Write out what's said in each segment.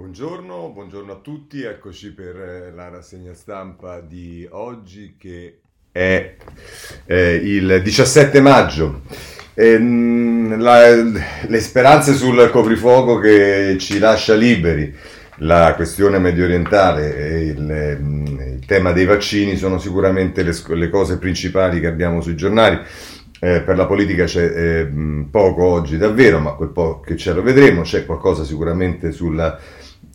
Buongiorno, buongiorno a tutti, eccoci per eh, la rassegna stampa di oggi che è eh, il 17 maggio. Ehm, la, le speranze sul coprifuoco che ci lascia liberi, la questione medio orientale e il, ehm, il tema dei vaccini sono sicuramente le, le cose principali che abbiamo sui giornali. Eh, per la politica c'è eh, poco oggi davvero, ma quel po' che c'è lo vedremo, c'è qualcosa sicuramente sulla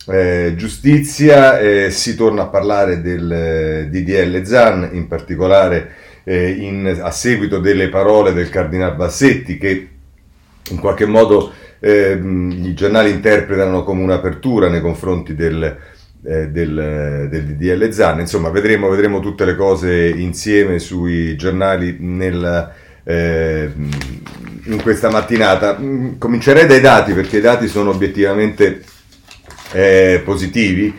eh, giustizia, eh, si torna a parlare del eh, DDL Zan, in particolare eh, in, a seguito delle parole del Cardinal Bassetti che in qualche modo ehm, i giornali interpretano come un'apertura nei confronti del, eh, del, del DDL Zan. Insomma, vedremo, vedremo, tutte le cose insieme sui giornali nel, eh, in questa mattinata. Mm, comincerei dai dati perché i dati sono obiettivamente eh, positivi.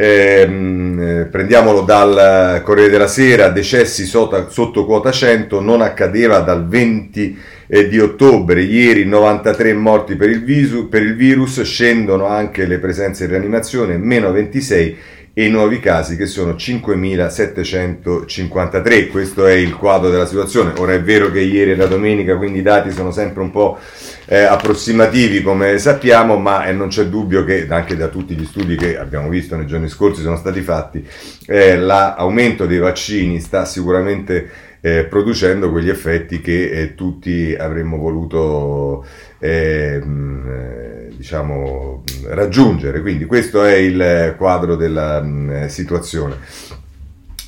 Ehm, eh, prendiamolo dal Corriere della Sera, decessi sotto, sotto quota 100, non accadeva dal 20 eh, di ottobre, ieri 93 morti per il, visu, per il virus, scendono anche le presenze in rianimazione, meno 26 e i nuovi casi che sono 5.753. Questo è il quadro della situazione. Ora è vero che ieri era domenica, quindi i dati sono sempre un po' eh, approssimativi come sappiamo, ma eh, non c'è dubbio che anche da tutti gli studi che abbiamo visto nei giorni scorsi sono stati fatti, eh, l'aumento dei vaccini sta sicuramente eh, producendo quegli effetti che eh, tutti avremmo voluto eh, diciamo, raggiungere. Quindi questo è il quadro della mh, mm, situazione.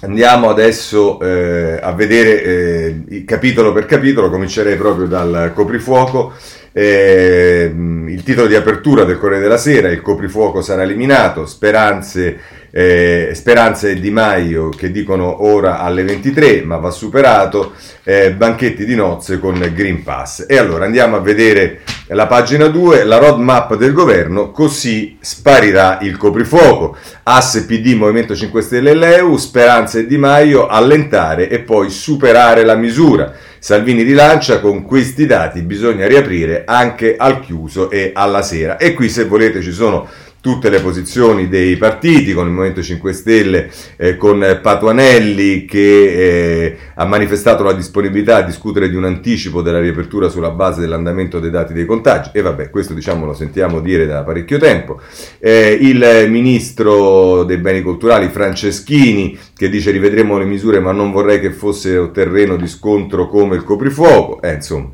Andiamo adesso eh, a vedere eh, capitolo per capitolo, comincerei proprio dal coprifuoco. Eh, il titolo di apertura del Corriere della Sera, il coprifuoco sarà eliminato, speranze, eh, Speranza e Di Maio che dicono ora alle 23 ma va superato, eh, banchetti di nozze con Green Pass. E allora andiamo a vedere la pagina 2, la roadmap del governo, così sparirà il coprifuoco. Asse PD, Movimento 5 Stelle e l'EU, Speranza e Di Maio allentare e poi superare la misura. Salvini rilancia con questi dati bisogna riaprire anche al chiuso e alla sera. E qui se volete ci sono tutte le posizioni dei partiti, con il Movimento 5 Stelle, eh, con Patuanelli che eh, ha manifestato la disponibilità a discutere di un anticipo della riapertura sulla base dell'andamento dei dati dei contagi, e vabbè, questo diciamo lo sentiamo dire da parecchio tempo. Eh, il Ministro dei Beni Culturali Franceschini che dice rivedremo le misure ma non vorrei che fosse terreno di scontro come il coprifuoco, eh, insomma.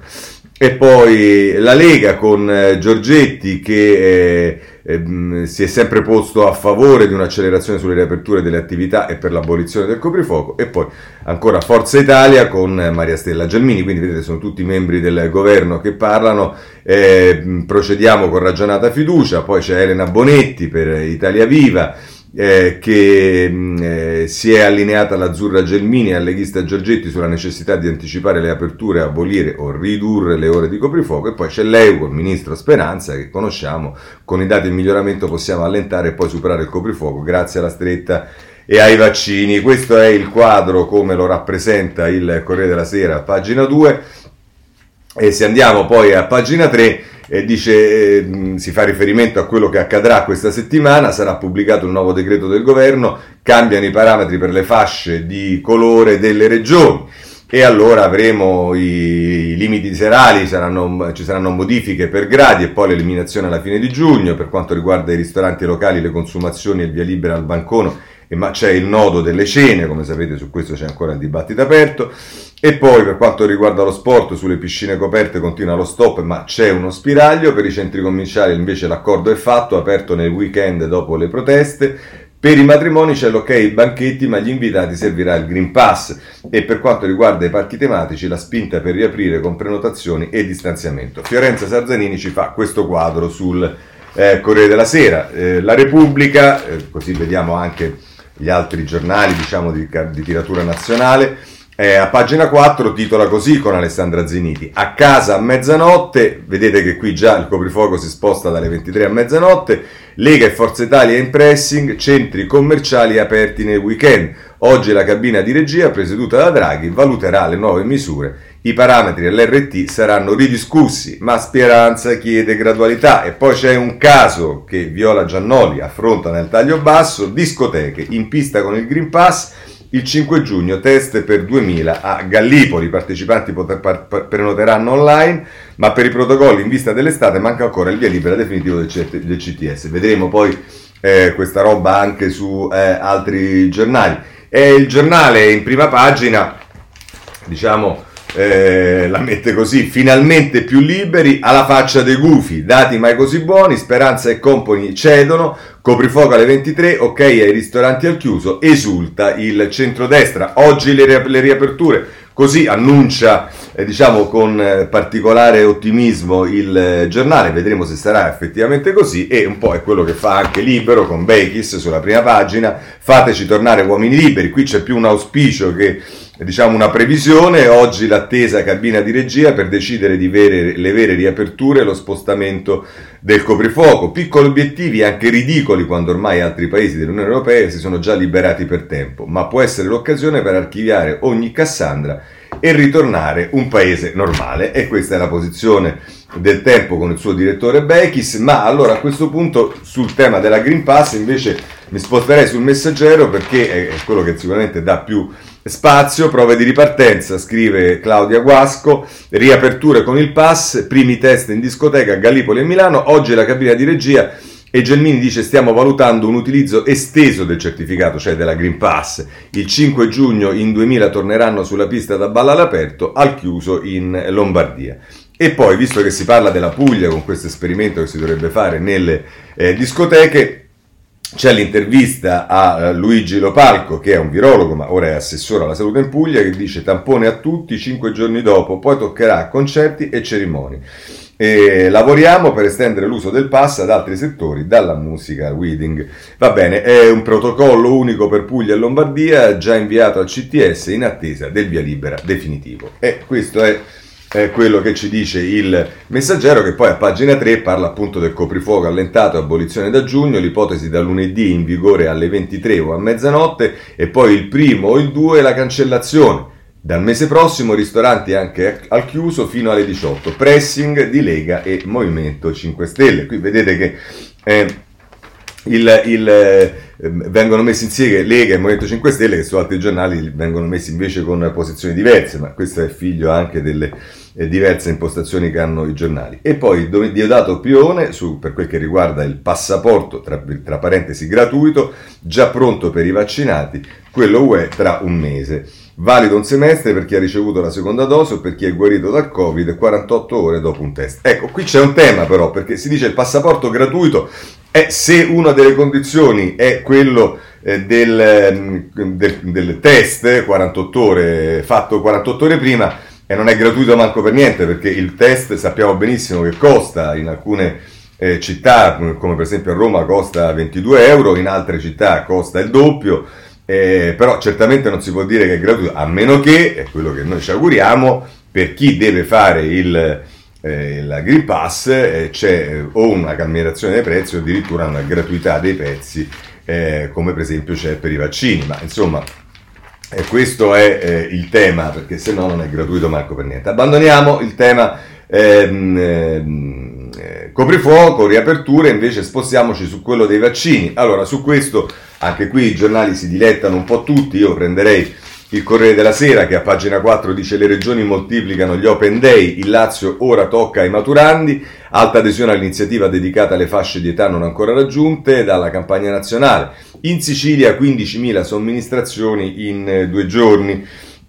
E poi la Lega con eh, Giorgetti che eh, si è sempre posto a favore di un'accelerazione sulle riaperture delle attività e per l'abolizione del coprifuoco. E poi ancora Forza Italia con Maria Stella Gelmini, quindi vedete sono tutti membri del governo che parlano. Eh, procediamo con ragionata fiducia, poi c'è Elena Bonetti per Italia Viva eh, che mh, eh, si è allineata all'Azzurra Gelmini e al leghista Giorgetti sulla necessità di anticipare le aperture, abolire o ridurre le ore di coprifuoco e poi c'è l'EU, il ministro Speranza che conosciamo, con i dati in miglioramento possiamo allentare e poi superare il coprifuoco grazie alla stretta e ai vaccini. Questo è il quadro come lo rappresenta il Corriere della Sera, pagina 2. E se andiamo poi a pagina 3, eh, dice, eh, si fa riferimento a quello che accadrà questa settimana, sarà pubblicato un nuovo decreto del governo, cambiano i parametri per le fasce di colore delle regioni. E allora avremo i, i limiti serali, saranno, ci saranno modifiche per gradi e poi l'eliminazione alla fine di giugno. Per quanto riguarda i ristoranti locali, le consumazioni e il via libera al bancone ma c'è il nodo delle cene, come sapete su questo c'è ancora il dibattito aperto, e poi per quanto riguarda lo sport, sulle piscine coperte continua lo stop, ma c'è uno spiraglio, per i centri commerciali invece l'accordo è fatto, aperto nel weekend dopo le proteste, per i matrimoni c'è l'ok ai banchetti, ma agli invitati servirà il Green Pass e per quanto riguarda i parchi tematici la spinta per riaprire con prenotazioni e distanziamento. Fiorenza Sarzanini ci fa questo quadro sul eh, Corriere della Sera. Eh, la Repubblica, eh, così vediamo anche gli altri giornali diciamo, di, di tiratura nazionale. Eh, a pagina 4 titola così con Alessandra Zeniti, a casa a mezzanotte, vedete che qui già il coprifuoco si sposta dalle 23 a mezzanotte, Lega e Forza Italia in pressing, centri commerciali aperti nel weekend. Oggi la cabina di regia, presieduta da Draghi, valuterà le nuove misure. I parametri all'RT saranno ridiscussi, ma Speranza chiede gradualità. E poi c'è un caso che Viola Giannoli affronta nel taglio basso, discoteche in pista con il Green Pass il 5 giugno test per 2000 a Gallipoli, i partecipanti prenoteranno online, ma per i protocolli in vista dell'estate manca ancora il via libera definitivo del, del CTS. Vedremo poi eh, questa roba anche su eh, altri giornali. E il giornale in prima pagina, diciamo, eh, la mette così, finalmente più liberi, alla faccia dei gufi, dati mai così buoni, Speranza e Company cedono, coprifuoco alle 23, ok ai ristoranti al chiuso, esulta il centrodestra, oggi le, le riaperture, così annuncia eh, diciamo con eh, particolare ottimismo il eh, giornale, vedremo se sarà effettivamente così e un po' è quello che fa anche Libero con Bechis sulla prima pagina, fateci tornare uomini liberi, qui c'è più un auspicio che diciamo una previsione, oggi l'attesa cabina di regia per decidere di vere, le vere riaperture e lo spostamento del coprifuoco, piccoli obiettivi anche ridicoli quando ormai altri paesi dell'Unione Europea si sono già liberati per tempo, ma può essere l'occasione per archiviare ogni Cassandra e ritornare un paese normale. E questa è la posizione del tempo con il suo direttore Bechis, ma allora a questo punto sul tema della Green Pass invece mi sposterei sul messaggero perché è quello che sicuramente dà più Spazio, prove di ripartenza, scrive Claudia Guasco, riaperture con il pass, primi test in discoteca a Gallipoli e Milano, oggi la cabina di regia e Gelmini dice stiamo valutando un utilizzo esteso del certificato, cioè della Green Pass. Il 5 giugno in 2000 torneranno sulla pista da balla all'aperto, al chiuso in Lombardia. E poi, visto che si parla della Puglia con questo esperimento che si dovrebbe fare nelle eh, discoteche, c'è l'intervista a eh, Luigi Lopalco, che è un virologo, ma ora è assessore alla salute in Puglia, che dice tampone a tutti cinque giorni dopo, poi toccherà concerti e cerimonie. E lavoriamo per estendere l'uso del pass ad altri settori, dalla musica al wedding. Va bene, è un protocollo unico per Puglia e Lombardia, già inviato al CTS in attesa del via libera definitivo. E questo è eh, quello che ci dice il messaggero che poi a pagina 3 parla appunto del coprifuoco allentato e abolizione da giugno, l'ipotesi da lunedì in vigore alle 23 o a mezzanotte e poi il primo o il 2 la cancellazione. Dal mese prossimo ristoranti anche al chiuso fino alle 18, pressing di Lega e Movimento 5 Stelle. Qui vedete che eh, il, il, eh, vengono messi insieme Lega e Movimento 5 Stelle che su altri giornali vengono messi invece con posizioni diverse, ma questo è figlio anche delle eh, diverse impostazioni che hanno i giornali. E poi Diodato Pione, su, per quel che riguarda il passaporto, tra, tra parentesi gratuito, già pronto per i vaccinati, quello UE tra un mese. Valido un semestre per chi ha ricevuto la seconda dose o per chi è guarito dal Covid 48 ore dopo un test. Ecco, qui c'è un tema però, perché si dice il passaporto gratuito è se una delle condizioni è quello eh, del, mm, del, del, test 48 ore, fatto 48 ore prima, e non è gratuito manco per niente, perché il test sappiamo benissimo che costa in alcune eh, città, come per esempio a Roma, costa 22 euro, in altre città costa il doppio. Eh, però certamente non si può dire che è gratuito, a meno che, è quello che noi ci auguriamo, per chi deve fare il, eh, la Green Pass eh, c'è o una calmierazione dei prezzi o addirittura una gratuità dei prezzi eh, come per esempio c'è per i vaccini, ma insomma eh, questo è eh, il tema perché se no non è gratuito manco per niente. Abbandoniamo il tema ehm, ehm, eh, coprifuoco, riaperture, invece spostiamoci su quello dei vaccini. Allora su questo anche qui i giornali si dilettano un po' tutti, io prenderei il Corriere della Sera che a pagina 4 dice le regioni moltiplicano gli open day, il Lazio ora tocca ai maturandi, alta adesione all'iniziativa dedicata alle fasce di età non ancora raggiunte dalla campagna nazionale. In Sicilia 15.000 somministrazioni in eh, due giorni.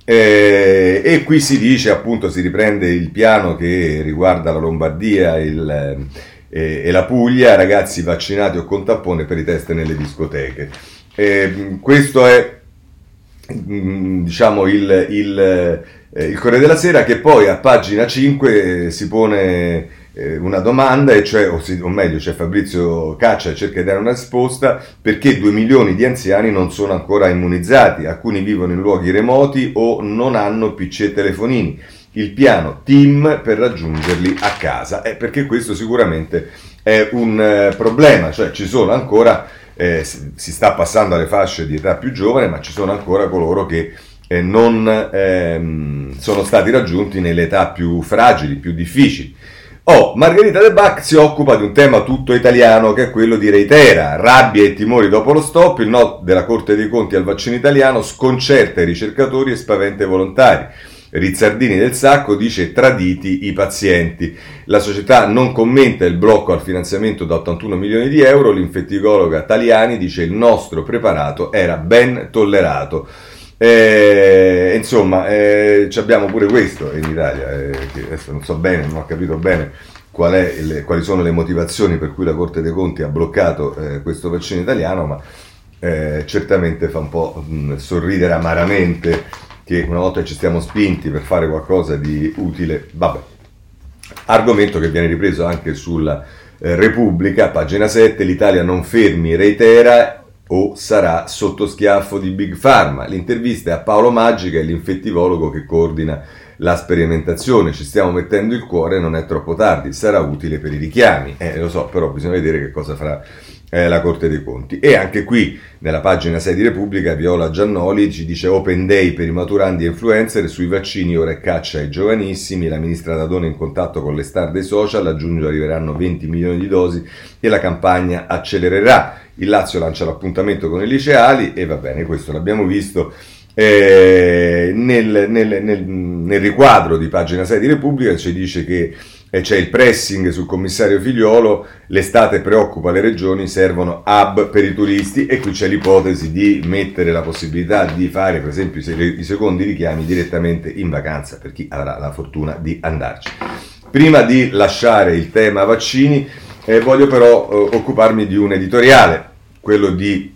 Eh, e qui si dice appunto, si riprende il piano che riguarda la Lombardia il, eh, e la Puglia, ragazzi vaccinati o con tampone per i test nelle discoteche. Eh, questo è diciamo il, il, eh, il, Corriere della Sera che poi a pagina 5 si pone eh, una domanda e cioè, o, si, o, meglio c'è Fabrizio Caccia cerca di dare una risposta perché 2 milioni di anziani non sono ancora immunizzati? Alcuni vivono in luoghi remoti o non hanno PC e telefonini. Il piano team per raggiungerli a casa, eh, perché questo sicuramente è un eh, problema, cioè ci sono ancora, eh, si sta passando alle fasce di età più giovane, ma ci sono ancora coloro che eh, non ehm, sono stati raggiunti nelle età più fragili, più difficili. Oh, Margherita De Bach si occupa di un tema tutto italiano che è quello di Reitera. Rabbia e timori dopo lo stop, il no della Corte dei Conti al vaccino italiano sconcerta i ricercatori e spaventa i volontari. Rizzardini del Sacco dice traditi i pazienti. La società non commenta il blocco al finanziamento da 81 milioni di euro. L'infettivologa Taliani dice il nostro preparato era ben tollerato. Eh, insomma, eh, abbiamo pure questo in Italia, eh, adesso non so bene, non ho capito bene qual le, quali sono le motivazioni per cui la Corte dei Conti ha bloccato eh, questo vaccino italiano, ma eh, certamente fa un po' mh, sorridere amaramente che una volta ci stiamo spinti per fare qualcosa di utile, vabbè. Argomento che viene ripreso anche sulla eh, Repubblica, pagina 7, l'Italia non fermi, reitera o sarà sotto schiaffo di Big Pharma. L'intervista è a Paolo Magica, l'infettivologo che coordina la sperimentazione. Ci stiamo mettendo il cuore, non è troppo tardi, sarà utile per i richiami. Eh, lo so, però bisogna vedere che cosa farà eh, la Corte dei Conti. E anche qui, nella pagina 6 di Repubblica, Viola Giannoli ci dice Open Day per i maturandi e influencer sui vaccini, ora è caccia ai giovanissimi. La ministra Dadone in contatto con le star dei social, a giugno arriveranno 20 milioni di dosi e la campagna accelererà il Lazio lancia l'appuntamento con i liceali e va bene, questo l'abbiamo visto. Eh, nel, nel, nel, nel, riquadro di pagina 6 di Repubblica ci dice che eh, c'è il pressing sul commissario Figliolo, l'estate preoccupa le regioni, servono hub per i turisti e qui c'è l'ipotesi di mettere la possibilità di fare per esempio i secondi richiami direttamente in vacanza per chi avrà la fortuna di andarci. Prima di lasciare il tema vaccini, eh, voglio però eh, occuparmi di un editoriale, quello di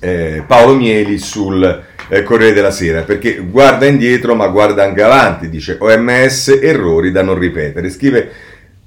eh, Paolo Mieli sul eh, Corriere della Sera, perché guarda indietro ma guarda anche avanti, dice OMS, errori da non ripetere. Scrive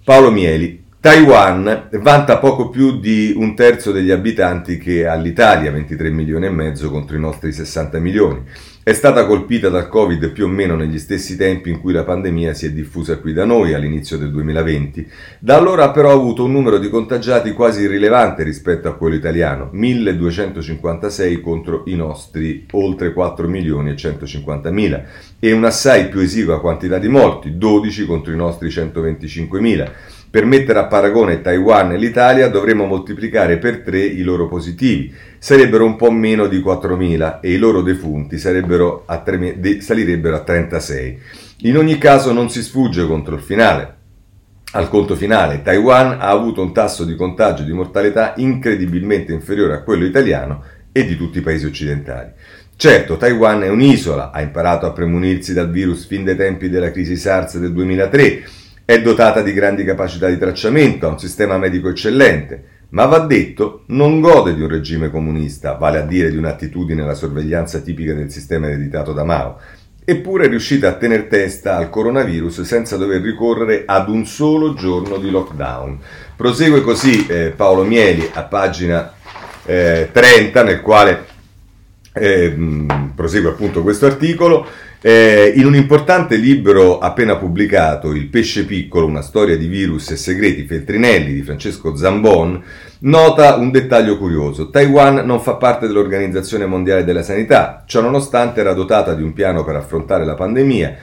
Paolo Mieli, Taiwan vanta poco più di un terzo degli abitanti che ha l'Italia, 23 milioni e mezzo contro i nostri 60 milioni. È stata colpita dal Covid più o meno negli stessi tempi in cui la pandemia si è diffusa qui da noi, all'inizio del 2020. Da allora ha però avuto un numero di contagiati quasi irrilevante rispetto a quello italiano, 1256 contro i nostri oltre 4 milioni e 150 mila, un'assai più esigua quantità di morti, 12 contro i nostri 125 mila. Per mettere a paragone Taiwan e l'Italia dovremmo moltiplicare per tre i loro positivi. Sarebbero un po' meno di 4.000 e i loro defunti a tre, de, salirebbero a 36. In ogni caso non si sfugge contro il finale. Al conto finale, Taiwan ha avuto un tasso di contagio e di mortalità incredibilmente inferiore a quello italiano e di tutti i paesi occidentali. Certo, Taiwan è un'isola, ha imparato a premunirsi dal virus fin dai tempi della crisi SARS del 2003 è dotata di grandi capacità di tracciamento, ha un sistema medico eccellente, ma va detto non gode di un regime comunista, vale a dire di un'attitudine alla sorveglianza tipica del sistema ereditato da Mao, eppure è riuscita a tener testa al coronavirus senza dover ricorrere ad un solo giorno di lockdown. Prosegue così eh, Paolo Mieli a pagina eh, 30 nel quale eh, prosegue appunto questo articolo. Eh, in un importante libro appena pubblicato, Il pesce piccolo, una storia di virus e segreti feltrinelli di Francesco Zambon, nota un dettaglio curioso. Taiwan non fa parte dell'Organizzazione Mondiale della Sanità, ciò nonostante era dotata di un piano per affrontare la pandemia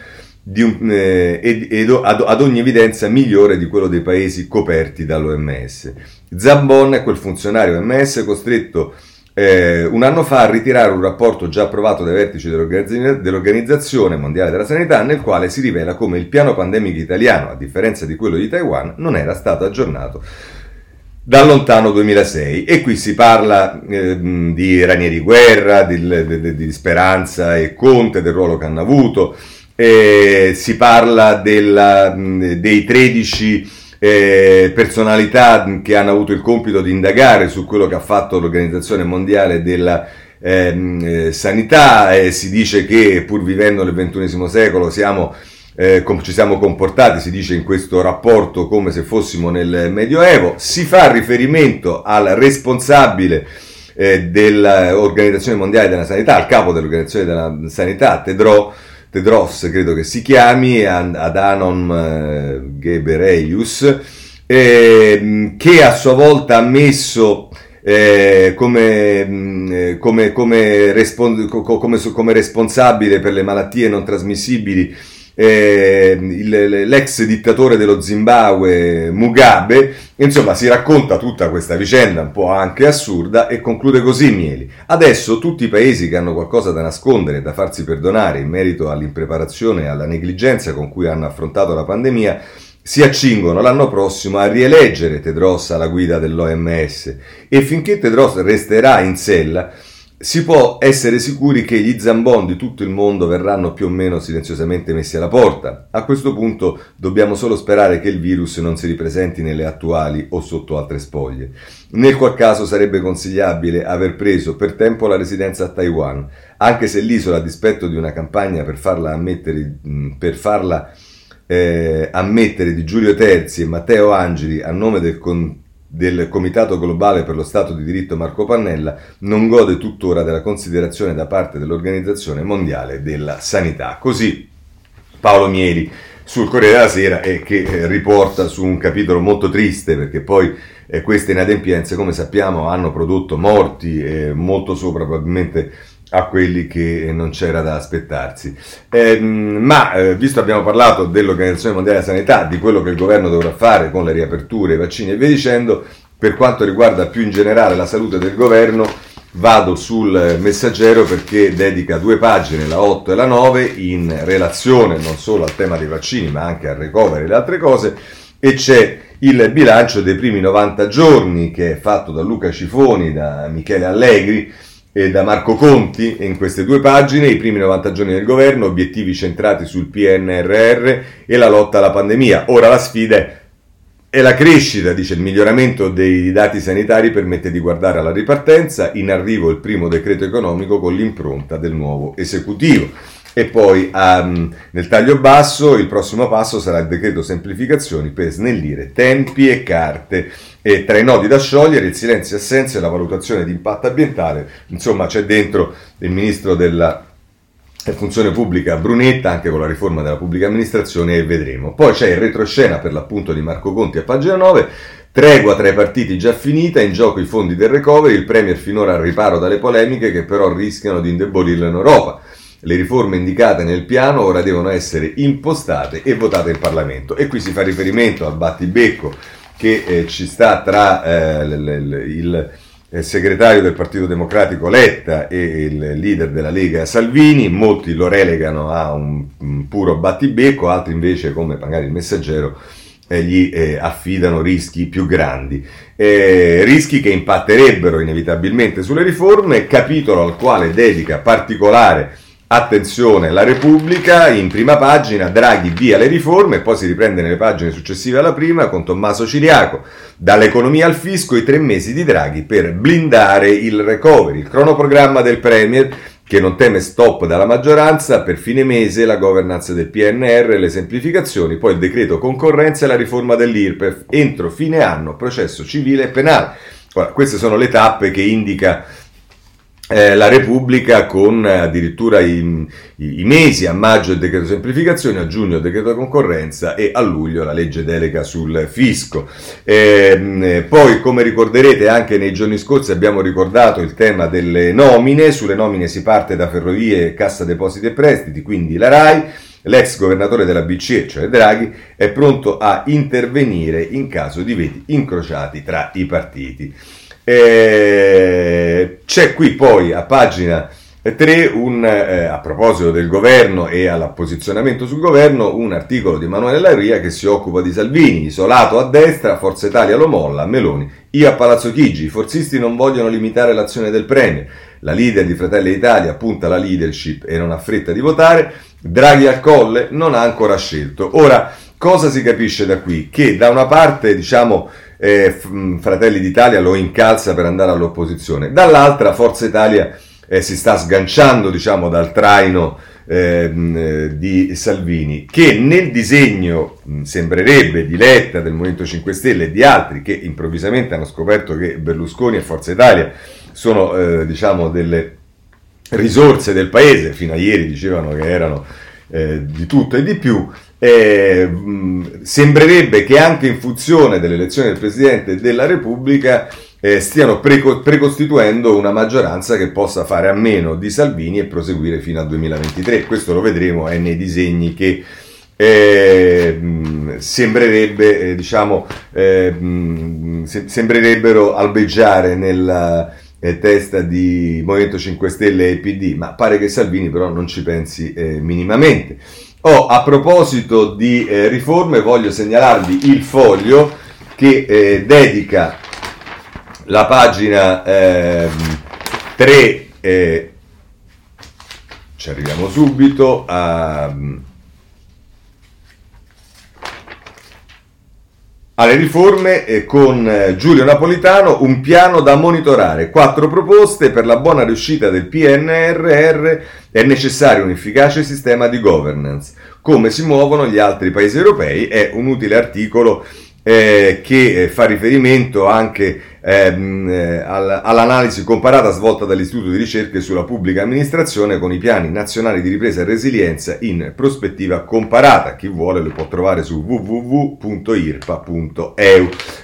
un, eh, ed, ed ad, ad, ogni evidenza migliore di quello dei paesi coperti dall'OMS. Zambon è quel funzionario OMS costretto eh, un anno fa a ritirare un rapporto già approvato dai vertici dell'Organizzazione Mondiale della Sanità nel quale si rivela come il piano pandemico italiano, a differenza di quello di Taiwan, non era stato aggiornato dal lontano 2006 e qui si parla eh, di Ranieri Guerra, di, di, di, Speranza e Conte, del ruolo che hanno avuto, eh, si parla della, dei 13 eh, personalità che hanno avuto il compito di indagare su quello che ha fatto l'Organizzazione Mondiale della ehm, eh, Sanità e si dice che pur vivendo nel XXI secolo siamo, eh, com- ci siamo comportati, si dice in questo rapporto, come se fossimo nel Medioevo. Si fa riferimento al responsabile eh, dell'Organizzazione Mondiale della Sanità, al capo dell'Organizzazione della Sanità, Tedro Tedros credo che si chiami, Adanon eh, Ghebreyesus, eh, che a sua volta ha messo eh, come, mm, eh, come, come, respons- come, responsabile per le malattie non trasmissibili eh, il, l'ex dittatore dello Zimbabwe Mugabe, insomma si racconta tutta questa vicenda un po' anche assurda e conclude così Mieli. Adesso tutti i paesi che hanno qualcosa da nascondere e da farsi perdonare in merito all'impreparazione e alla negligenza con cui hanno affrontato la pandemia si accingono l'anno prossimo a rieleggere Tedros alla guida dell'OMS e finché Tedros resterà in sella si può essere sicuri che gli zambon di tutto il mondo verranno più o meno silenziosamente messi alla porta. A questo punto dobbiamo solo sperare che il virus non si ripresenti nelle attuali o sotto altre spoglie. Nel qual caso sarebbe consigliabile aver preso per tempo la residenza a Taiwan, anche se l'isola, a dispetto di una campagna per farla ammettere, per farla, eh, ammettere di Giulio Terzi e Matteo Angeli a nome del con- del Comitato Globale per lo Stato di Diritto Marco Pannella non gode tuttora della considerazione da parte dell'Organizzazione Mondiale della Sanità. Così Paolo Mieri sul Corriere della Sera e che eh, riporta su un capitolo molto triste perché poi eh, queste inadempienze come sappiamo hanno prodotto morti e molto sopra probabilmente a quelli che non c'era da aspettarsi. Eh, ma eh, visto abbiamo parlato dell'Organizzazione Mondiale della Sanità, di quello che il governo dovrà fare con le riaperture, i vaccini e via dicendo, per quanto riguarda più in generale la salute del governo, vado sul messaggero perché dedica due pagine, la 8 e la 9, in relazione non solo al tema dei vaccini, ma anche al recovery e le altre cose, e c'è il bilancio dei primi 90 giorni che è fatto da Luca Cifoni, da Michele Allegri, e da Marco Conti in queste due pagine, i primi 90 giorni del governo, obiettivi centrati sul PNRR e la lotta alla pandemia. Ora la sfida è la crescita, dice il miglioramento dei dati sanitari permette di guardare alla ripartenza, in arrivo il primo decreto economico con l'impronta del nuovo esecutivo. E poi um, nel taglio basso il prossimo passo sarà il decreto semplificazioni per snellire tempi e carte. E tra i nodi da sciogliere il silenzio assenza e la valutazione di impatto ambientale, insomma c'è dentro il ministro della funzione pubblica Brunetta anche con la riforma della pubblica amministrazione e vedremo. Poi c'è il retroscena per l'appunto di Marco Conti a pagina 9, tregua tra i partiti già finita, in gioco i fondi del recovery, il Premier finora al riparo dalle polemiche che però rischiano di indebolirlo in Europa. Le riforme indicate nel piano ora devono essere impostate e votate in Parlamento. E qui si fa riferimento al battibecco che eh, ci sta tra eh, l- l- il, il segretario del Partito Democratico Letta e il leader della Lega Salvini, molti lo relegano a un, un puro battibecco, altri invece, come magari il messaggero, eh, gli eh, affidano rischi più grandi. Eh, rischi che impatterebbero inevitabilmente sulle riforme, capitolo al quale dedica particolare Attenzione, la Repubblica in prima pagina, Draghi via le riforme, poi si riprende nelle pagine successive alla prima con Tommaso Ciriaco. Dall'economia al fisco i tre mesi di Draghi per blindare il recovery, il cronoprogramma del Premier che non teme stop dalla maggioranza, per fine mese la governance del PNR le semplificazioni, poi il decreto concorrenza e la riforma dell'IRPEF, entro fine anno processo civile e penale. Ora, queste sono le tappe che indica eh, la Repubblica con eh, addirittura i, i, mesi, a maggio il decreto semplificazione, a giugno il decreto concorrenza e a luglio la legge delega sul fisco. Eh, poi, come ricorderete, anche nei giorni scorsi abbiamo ricordato il tema delle nomine, sulle nomine si parte da Ferrovie, Cassa Depositi e Prestiti, quindi la RAI. L'ex governatore della BCE, cioè Draghi, è pronto a intervenire in caso di veti incrociati tra i partiti. Eh, c'è qui poi a pagina 3, un, eh, a proposito del governo e al posizionamento sul governo, un articolo di Emanuele Laria che si occupa di Salvini, isolato a destra, Forza Italia lo molla, Meloni, io a Palazzo Chigi, i forzisti non vogliono limitare l'azione del Premier, la leader di Fratelli d'Italia punta la leadership e non ha fretta di votare, Draghi al colle non ha ancora scelto. Ora, cosa si capisce da qui? Che da una parte, diciamo, eh, mm, Fratelli d'Italia lo incalza per andare all'opposizione, dall'altra Forza Italia eh, si sta sganciando diciamo, dal traino ehm, eh, di Salvini, che nel disegno mm, sembrerebbe di Letta, del Movimento 5 Stelle e di altri che improvvisamente hanno scoperto che Berlusconi e Forza Italia sono eh, diciamo, delle risorse del paese, fino a ieri dicevano che erano eh, di tutto e di più, eh, sembrerebbe che anche in funzione dell'elezione del Presidente della Repubblica eh, stiano preco- precostituendo una maggioranza che possa fare a meno di Salvini e proseguire fino al 2023. Questo lo vedremo è nei disegni che eh, sembrerebbe, eh, diciamo, eh, se- sembrerebbero albeggiare nella eh, testa di Movimento 5 Stelle e PD, ma pare che Salvini però non ci pensi eh, minimamente. Oh, a proposito di eh, riforme, voglio segnalarvi il foglio che eh, dedica la pagina eh, 3, eh, ci arriviamo subito, a, alle riforme con eh, Giulio Napolitano un piano da monitorare, quattro proposte per la buona riuscita del PNRR è necessario un efficace sistema di governance. Come si muovono gli altri paesi europei è un utile articolo eh, che eh, fa riferimento anche ehm, eh, all'analisi comparata svolta dall'Istituto di ricerche sulla pubblica amministrazione con i piani nazionali di ripresa e resilienza in prospettiva comparata. Chi vuole lo può trovare su www.irpa.eu,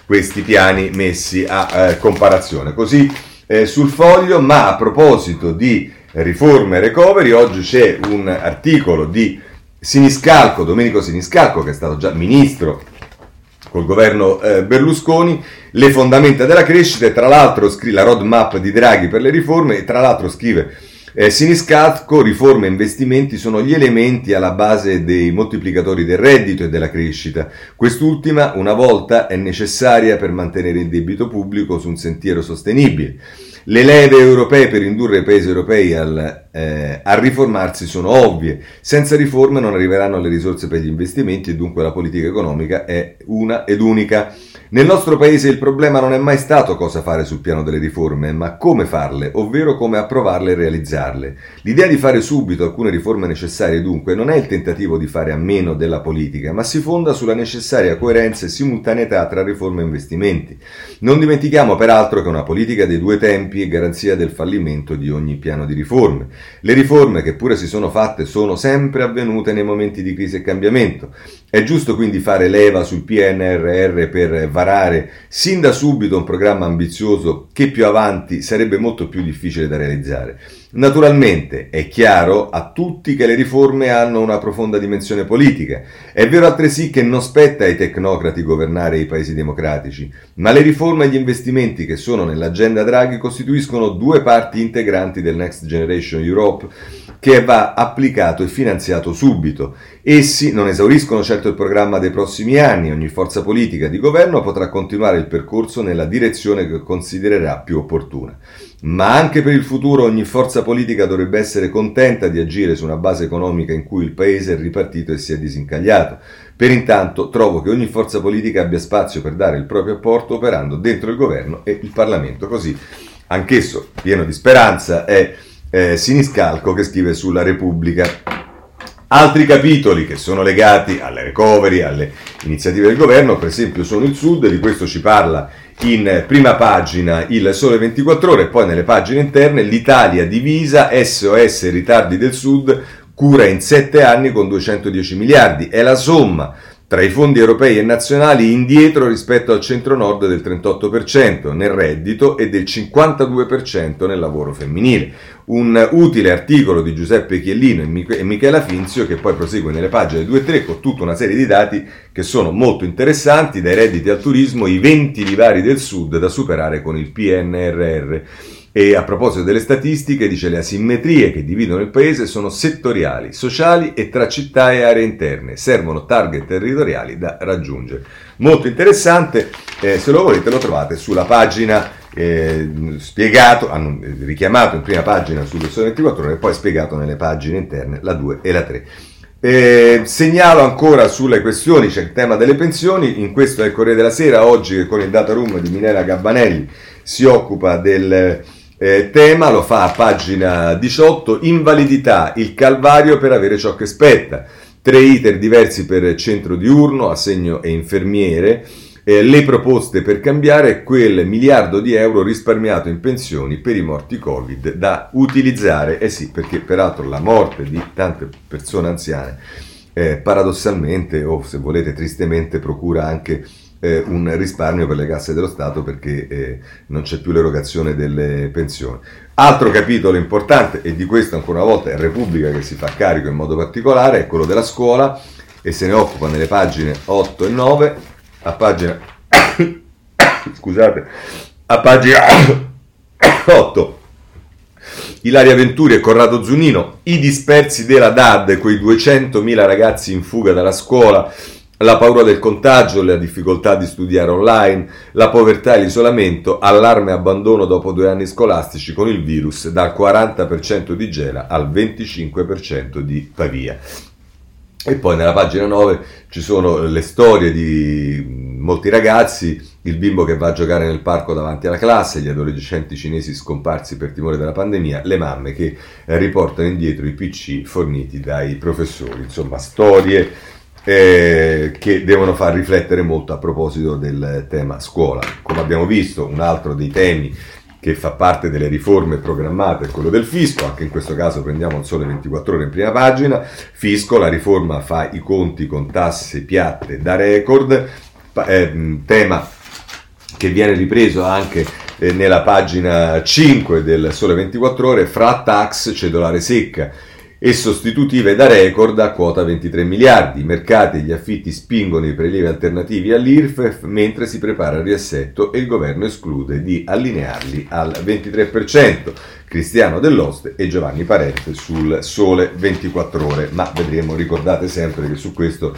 questi piani messi a eh, comparazione. Così eh, sul foglio, ma a proposito di riforme e recovery, oggi c'è un articolo di Siniscalco, Domenico Siniscalco, che è stato già ministro col governo eh, Berlusconi, le fondamenta della crescita e tra l'altro scrive la roadmap di Draghi per le riforme e tra l'altro scrive eh, Siniscalco, riforme e investimenti sono gli elementi alla base dei moltiplicatori del reddito e della crescita. Quest'ultima, una volta, è necessaria per mantenere il debito pubblico su un sentiero sostenibile. Le leve europee per indurre i paesi europei al, eh, a riformarsi sono ovvie. Senza riforme non arriveranno le risorse per gli investimenti e dunque la politica economica è una ed unica. Nel nostro paese il problema non è mai stato cosa fare sul piano delle riforme, ma come farle, ovvero come approvarle e realizzarle. L'idea di fare subito alcune riforme necessarie dunque non è il tentativo di fare a meno della politica, ma si fonda sulla necessaria coerenza e simultaneità tra riforme e investimenti. Non dimentichiamo peraltro che una politica dei due tempi è garanzia del fallimento di ogni piano di riforme. Le riforme, che pure si sono fatte, sono sempre avvenute nei momenti di crisi e cambiamento. È giusto quindi fare leva sul PNRR per varare sin da subito un programma ambizioso che più avanti sarebbe molto più difficile da realizzare. Naturalmente è chiaro a tutti che le riforme hanno una profonda dimensione politica. È vero altresì che non spetta ai tecnocrati governare i paesi democratici, ma le riforme e gli investimenti che sono nell'agenda Draghi costituiscono due parti integranti del Next Generation Europe che va applicato e finanziato subito. Essi non esauriscono certo il programma dei prossimi anni, ogni forza politica di governo potrà continuare il percorso nella direzione che considererà più opportuna. Ma anche per il futuro ogni forza politica dovrebbe essere contenta di agire su una base economica in cui il paese è ripartito e si è disincagliato. Per intanto trovo che ogni forza politica abbia spazio per dare il proprio apporto operando dentro il governo e il Parlamento. Così, anch'esso pieno di speranza, è eh, Siniscalco che scrive sulla Repubblica. Altri capitoli che sono legati alle recovery, alle iniziative del governo, per esempio sono il Sud, di questo ci parla in prima pagina il Sole 24 ore poi nelle pagine interne l'Italia divisa, SOS ritardi del Sud, cura in 7 anni con 210 miliardi, è la somma tra i fondi europei e nazionali indietro rispetto al centro-nord del 38% nel reddito e del 52% nel lavoro femminile. Un utile articolo di Giuseppe Chiellino e Michela Finzio che poi prosegue nelle pagine 2 e 3 con tutta una serie di dati che sono molto interessanti, dai redditi al turismo, i 20 divari del sud da superare con il PNRR. E a proposito delle statistiche, dice le asimmetrie che dividono il paese sono settoriali, sociali e tra città e aree interne. Servono target territoriali da raggiungere. Molto interessante, eh, se lo volete lo trovate sulla pagina eh, spiegato, hanno richiamato in prima pagina sul Sole 24 ore e poi spiegato nelle pagine interne la 2 e la 3. Eh, segnalo ancora sulle questioni, c'è il tema delle pensioni, in questo è il Corriere della Sera, oggi con il data room di Minera Gabbanelli si occupa del eh, tema, lo fa a pagina 18, invalidità, il calvario per avere ciò che spetta. Tre iter diversi per centro diurno, assegno e infermiere. Eh, le proposte per cambiare quel miliardo di euro risparmiato in pensioni per i morti Covid da utilizzare. Eh sì, perché peraltro la morte di tante persone anziane eh, paradossalmente o se volete tristemente procura anche eh, un risparmio per le casse dello Stato perché eh, non c'è più l'erogazione delle pensioni. Altro capitolo importante, e di questo ancora una volta è Repubblica che si fa carico in modo particolare, è quello della scuola e se ne occupa nelle pagine 8 e 9, a pagina, scusate, a pagina 8 Ilaria Venturi e Corrado Zunino, i dispersi della DAD, quei 200.000 ragazzi in fuga dalla scuola, la paura del contagio, la difficoltà di studiare online, la povertà e l'isolamento, allarme e abbandono dopo due anni scolastici con il virus dal 40% di Gela al 25% di Pavia. E poi nella pagina 9 ci sono le storie di molti ragazzi, il bimbo che va a giocare nel parco davanti alla classe, gli adolescenti cinesi scomparsi per timore della pandemia, le mamme che riportano indietro i PC forniti dai professori. Insomma, storie eh, che devono far riflettere molto a proposito del tema scuola. Come abbiamo visto, un altro dei temi che fa parte delle riforme programmate è quello del fisco, anche in questo caso prendiamo il sole 24 ore in prima pagina, fisco, la riforma fa i conti con tasse piatte da record, eh, tema che viene ripreso anche eh, nella pagina 5 del sole 24 ore, fra tax cedolare secca e sostitutive da record a quota 23 miliardi. I mercati e gli affitti spingono i prelievi alternativi all'IRFEF mentre si prepara il riassetto e il governo esclude di allinearli al 23%. Cristiano Dell'Oste e Giovanni Parente sul Sole 24 ore. Ma vedremo, ricordate sempre che su questo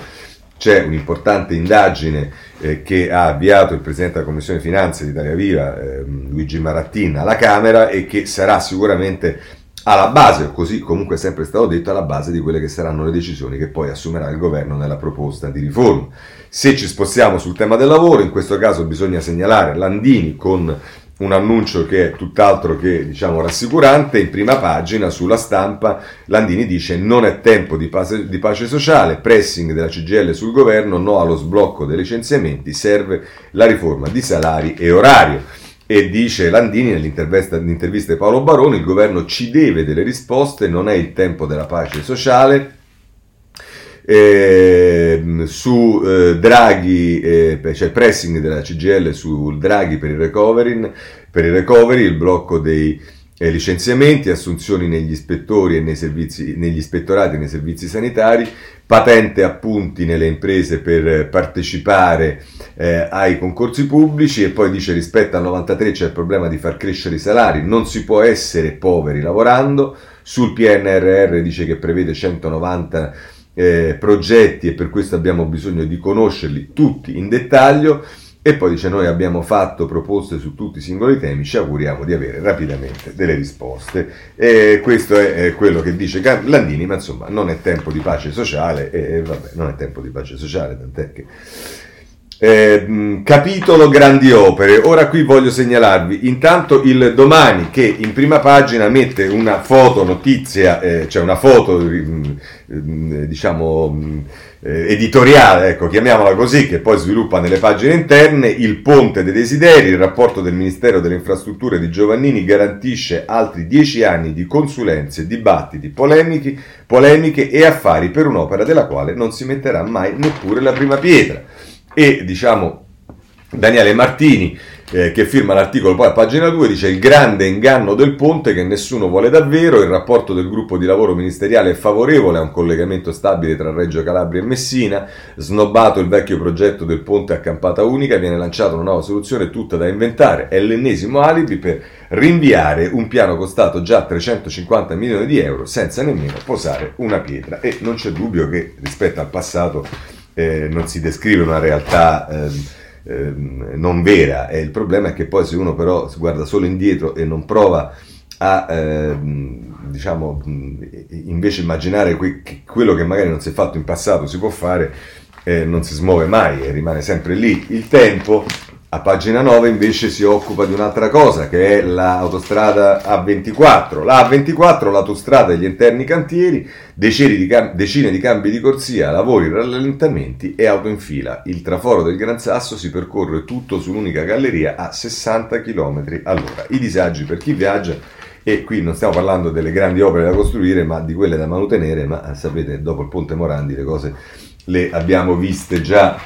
c'è un'importante indagine eh, che ha avviato il Presidente della Commissione Finanze di Italia Viva, eh, Luigi Marattin, alla Camera e che sarà sicuramente alla base, così comunque è sempre stato detto, alla base di quelle che saranno le decisioni che poi assumerà il governo nella proposta di riforma. Se ci spostiamo sul tema del lavoro, in questo caso bisogna segnalare Landini con un annuncio che è tutt'altro che diciamo, rassicurante. In prima pagina sulla stampa Landini dice non è tempo di pace, di pace, sociale, pressing della CGL sul governo, no allo sblocco dei licenziamenti, serve la riforma di salari e orario. E dice Landini nell'intervista, nell'intervista di Paolo Baroni, il governo ci deve delle risposte, non è il tempo della pace sociale. Eh, su eh, Draghi, eh, cioè pressing della CGL su Draghi per il recovery, per il, recovery, il blocco dei eh, licenziamenti, assunzioni negli ispettori e nei servizi, negli ispettorati e nei servizi sanitari, patente appunti nelle imprese per partecipare eh, ai concorsi pubblici e poi dice rispetto al 93 c'è il problema di far crescere i salari, non si può essere poveri lavorando, sul PNRR dice che prevede 190 eh, progetti e per questo abbiamo bisogno di conoscerli tutti in dettaglio e poi dice noi abbiamo fatto proposte su tutti i singoli temi, ci auguriamo di avere rapidamente delle risposte. E questo è, quello che dice Landini, ma insomma non è tempo di pace sociale e vabbè, non è tempo di pace sociale, tant'è che... Eh, capitolo grandi opere. Ora qui voglio segnalarvi intanto il domani che in prima pagina mette una foto notizia, eh, cioè una foto diciamo eh, editoriale, ecco, chiamiamola così, che poi sviluppa nelle pagine interne, il ponte dei desideri, il rapporto del Ministero delle Infrastrutture di Giovannini garantisce altri dieci anni di consulenze, dibattiti, polemiche, polemiche e affari per un'opera della quale non si metterà mai neppure la prima pietra. E diciamo Daniele Martini eh, che firma l'articolo poi a pagina 2 dice il grande inganno del ponte che nessuno vuole davvero, il rapporto del gruppo di lavoro ministeriale è favorevole a un collegamento stabile tra Reggio Calabria e Messina, snobbato il vecchio progetto del ponte a campata unica, viene lanciata una nuova soluzione tutta da inventare, è l'ennesimo alibi per rinviare un piano costato già 350 milioni di euro senza nemmeno posare una pietra. E non c'è dubbio che rispetto al passato eh, non si descrive una realtà... Eh, Ehm, non vera. E il problema è che poi se uno però si guarda solo indietro e non prova a ehm, diciamo invece immaginare que- che quello che magari non si è fatto in passato si può fare, eh, non si smuove mai e rimane sempre lì. Il tempo a pagina 9 invece si occupa di un'altra cosa che è l'autostrada A24. La A24, l'autostrada degli interni cantieri, decine di, cam- decine di cambi di corsia, lavori, rallentamenti e auto in fila. Il traforo del Gran Sasso si percorre tutto su un'unica galleria a 60 km all'ora. I disagi per chi viaggia e qui non stiamo parlando delle grandi opere da costruire, ma di quelle da manutenere, ma eh, sapete, dopo il Ponte Morandi le cose le abbiamo viste già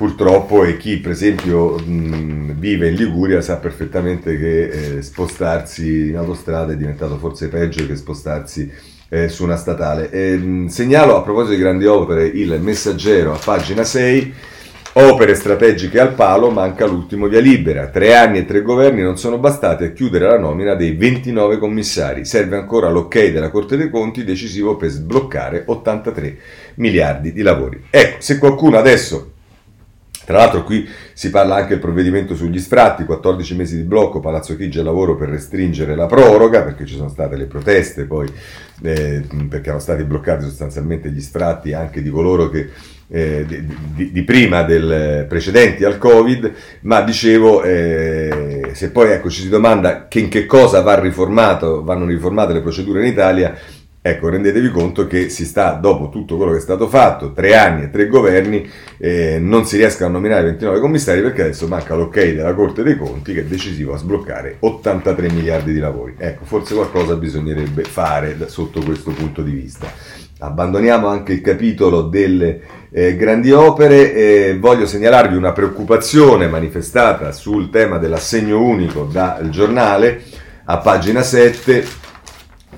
purtroppo e chi per esempio mh, vive in Liguria sa perfettamente che eh, spostarsi in autostrada è diventato forse peggio che spostarsi eh, su una statale. E, mh, segnalo a proposito di grandi opere il messaggero a pagina 6 Opere strategiche al palo, manca l'ultimo via libera. Tre anni e tre governi non sono bastati a chiudere la nomina dei 29 commissari. Serve ancora l'ok della Corte dei Conti, decisivo per sbloccare 83 miliardi di lavori. Ecco, se qualcuno adesso tra l'altro qui si parla anche del provvedimento sugli sfratti, 14 mesi di blocco, Palazzo Chigi al lavoro per restringere la proroga, perché ci sono state le proteste poi, eh, perché erano stati bloccati sostanzialmente gli sfratti anche di coloro che eh, di, di, di, prima del precedenti al Covid, ma dicevo, eh, se poi ecco, ci si domanda che in che cosa va riformato, vanno riformate le procedure in Italia, Ecco, rendetevi conto che si sta, dopo tutto quello che è stato fatto, tre anni e tre governi, eh, non si riescono a nominare 29 commissari perché adesso manca l'ok della Corte dei Conti che è decisivo a sbloccare 83 miliardi di lavori. Ecco, forse qualcosa bisognerebbe fare sotto questo punto di vista. Abbandoniamo anche il capitolo delle eh, grandi opere e voglio segnalarvi una preoccupazione manifestata sul tema dell'assegno unico dal giornale a pagina 7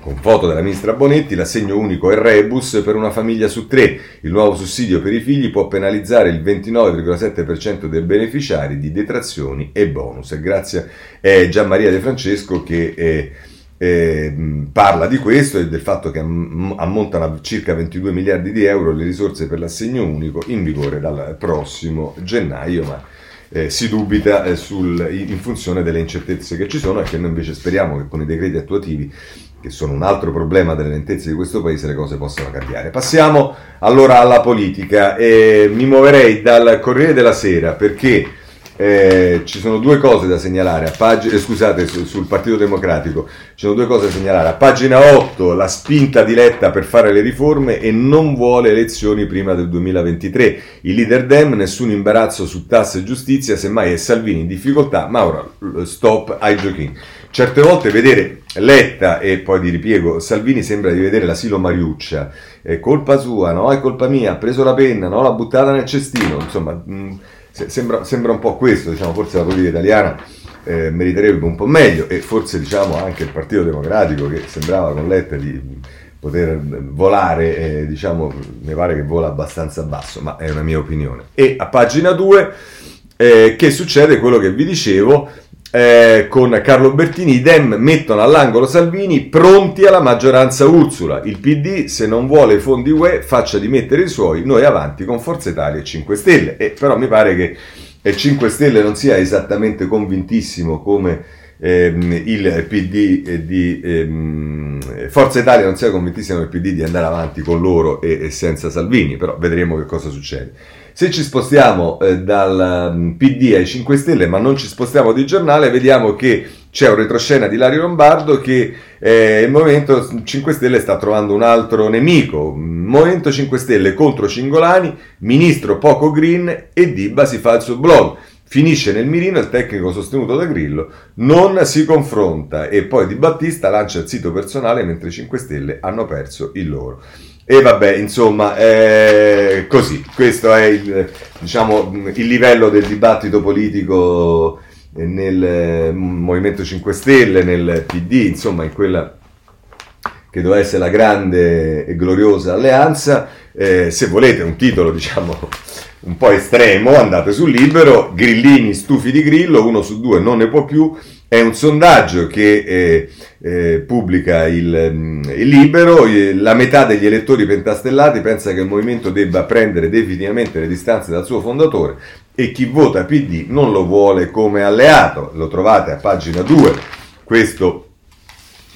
con foto della ministra Bonetti, l'assegno unico è rebus per una famiglia su tre. Il nuovo sussidio per i figli può penalizzare il 29,7% dei beneficiari di detrazioni e bonus. Grazie a Gian Maria De Francesco che... Eh, eh, parla di questo e del fatto che ammontano a circa 22 miliardi di euro le risorse per l'assegno unico in vigore dal prossimo gennaio, ma eh, si dubita eh, sul, in funzione delle incertezze che ci sono e che noi invece speriamo che con i decreti attuativi che sono un altro problema delle lentezze di questo paese, le cose possano cambiare. Passiamo allora alla politica. Eh, mi muoverei dal Corriere della Sera perché eh, ci sono due cose da segnalare, pag- eh, scusate, su, sul Partito Democratico, ci sono due cose da segnalare. A pagina 8 la spinta di Letta per fare le riforme e non vuole elezioni prima del 2023. Il leader Dem, nessun imbarazzo su tasse e giustizia, semmai è Salvini in difficoltà, Mauro, stop ai giochini. Certe volte vedere Letta e poi di ripiego Salvini sembra di vedere l'asilo Mariuccia, è colpa sua, no? È colpa mia, ha preso la penna, no? L'ha buttata nel cestino, insomma... Mh, sembra, sembra, un po' questo, diciamo, forse la politica italiana eh, meriterebbe un po' meglio e forse diciamo, anche il Partito Democratico che sembrava con Letta di poter volare, eh, diciamo, mi pare che vola abbastanza basso, ma è una mia opinione. E a pagina 2 eh, che succede quello che vi dicevo, eh, con Carlo Bertini, i Dem mettono all'angolo Salvini pronti alla maggioranza Ursula. Il PD, se non vuole i fondi UE, faccia dimettere i suoi, noi avanti con Forza Italia e 5 Stelle. E però mi pare che il 5 Stelle non sia esattamente convintissimo come ehm, il PD di ehm, Forza Italia non sia convintissimo il PD di andare avanti con loro e, e senza Salvini, però vedremo che cosa succede. Se ci spostiamo eh, dal um, PD ai 5 Stelle, ma non ci spostiamo di giornale, vediamo che c'è un retroscena di Lario Lombardo che eh, il Movimento 5 Stelle sta trovando un altro nemico. Movimento 5 Stelle contro Cingolani, ministro poco green e Dibba si fa il suo blog. Finisce nel mirino il tecnico sostenuto da Grillo, non si confronta e poi Di Battista lancia il sito personale mentre i 5 Stelle hanno perso il loro. E vabbè, insomma, eh, così, questo è il, diciamo, il livello del dibattito politico nel Movimento 5 Stelle, nel PD, insomma, in quella che doveva essere la grande e gloriosa alleanza. Eh, se volete un titolo, diciamo, un po' estremo, andate sul libero, Grillini stufi di Grillo, uno su due non ne può più, è un sondaggio che eh, eh, pubblica il, mm, il, Libero, la metà degli elettori pentastellati pensa che il movimento debba prendere definitivamente le distanze dal suo fondatore e chi vota PD non lo vuole come alleato. Lo trovate a pagina 2, questo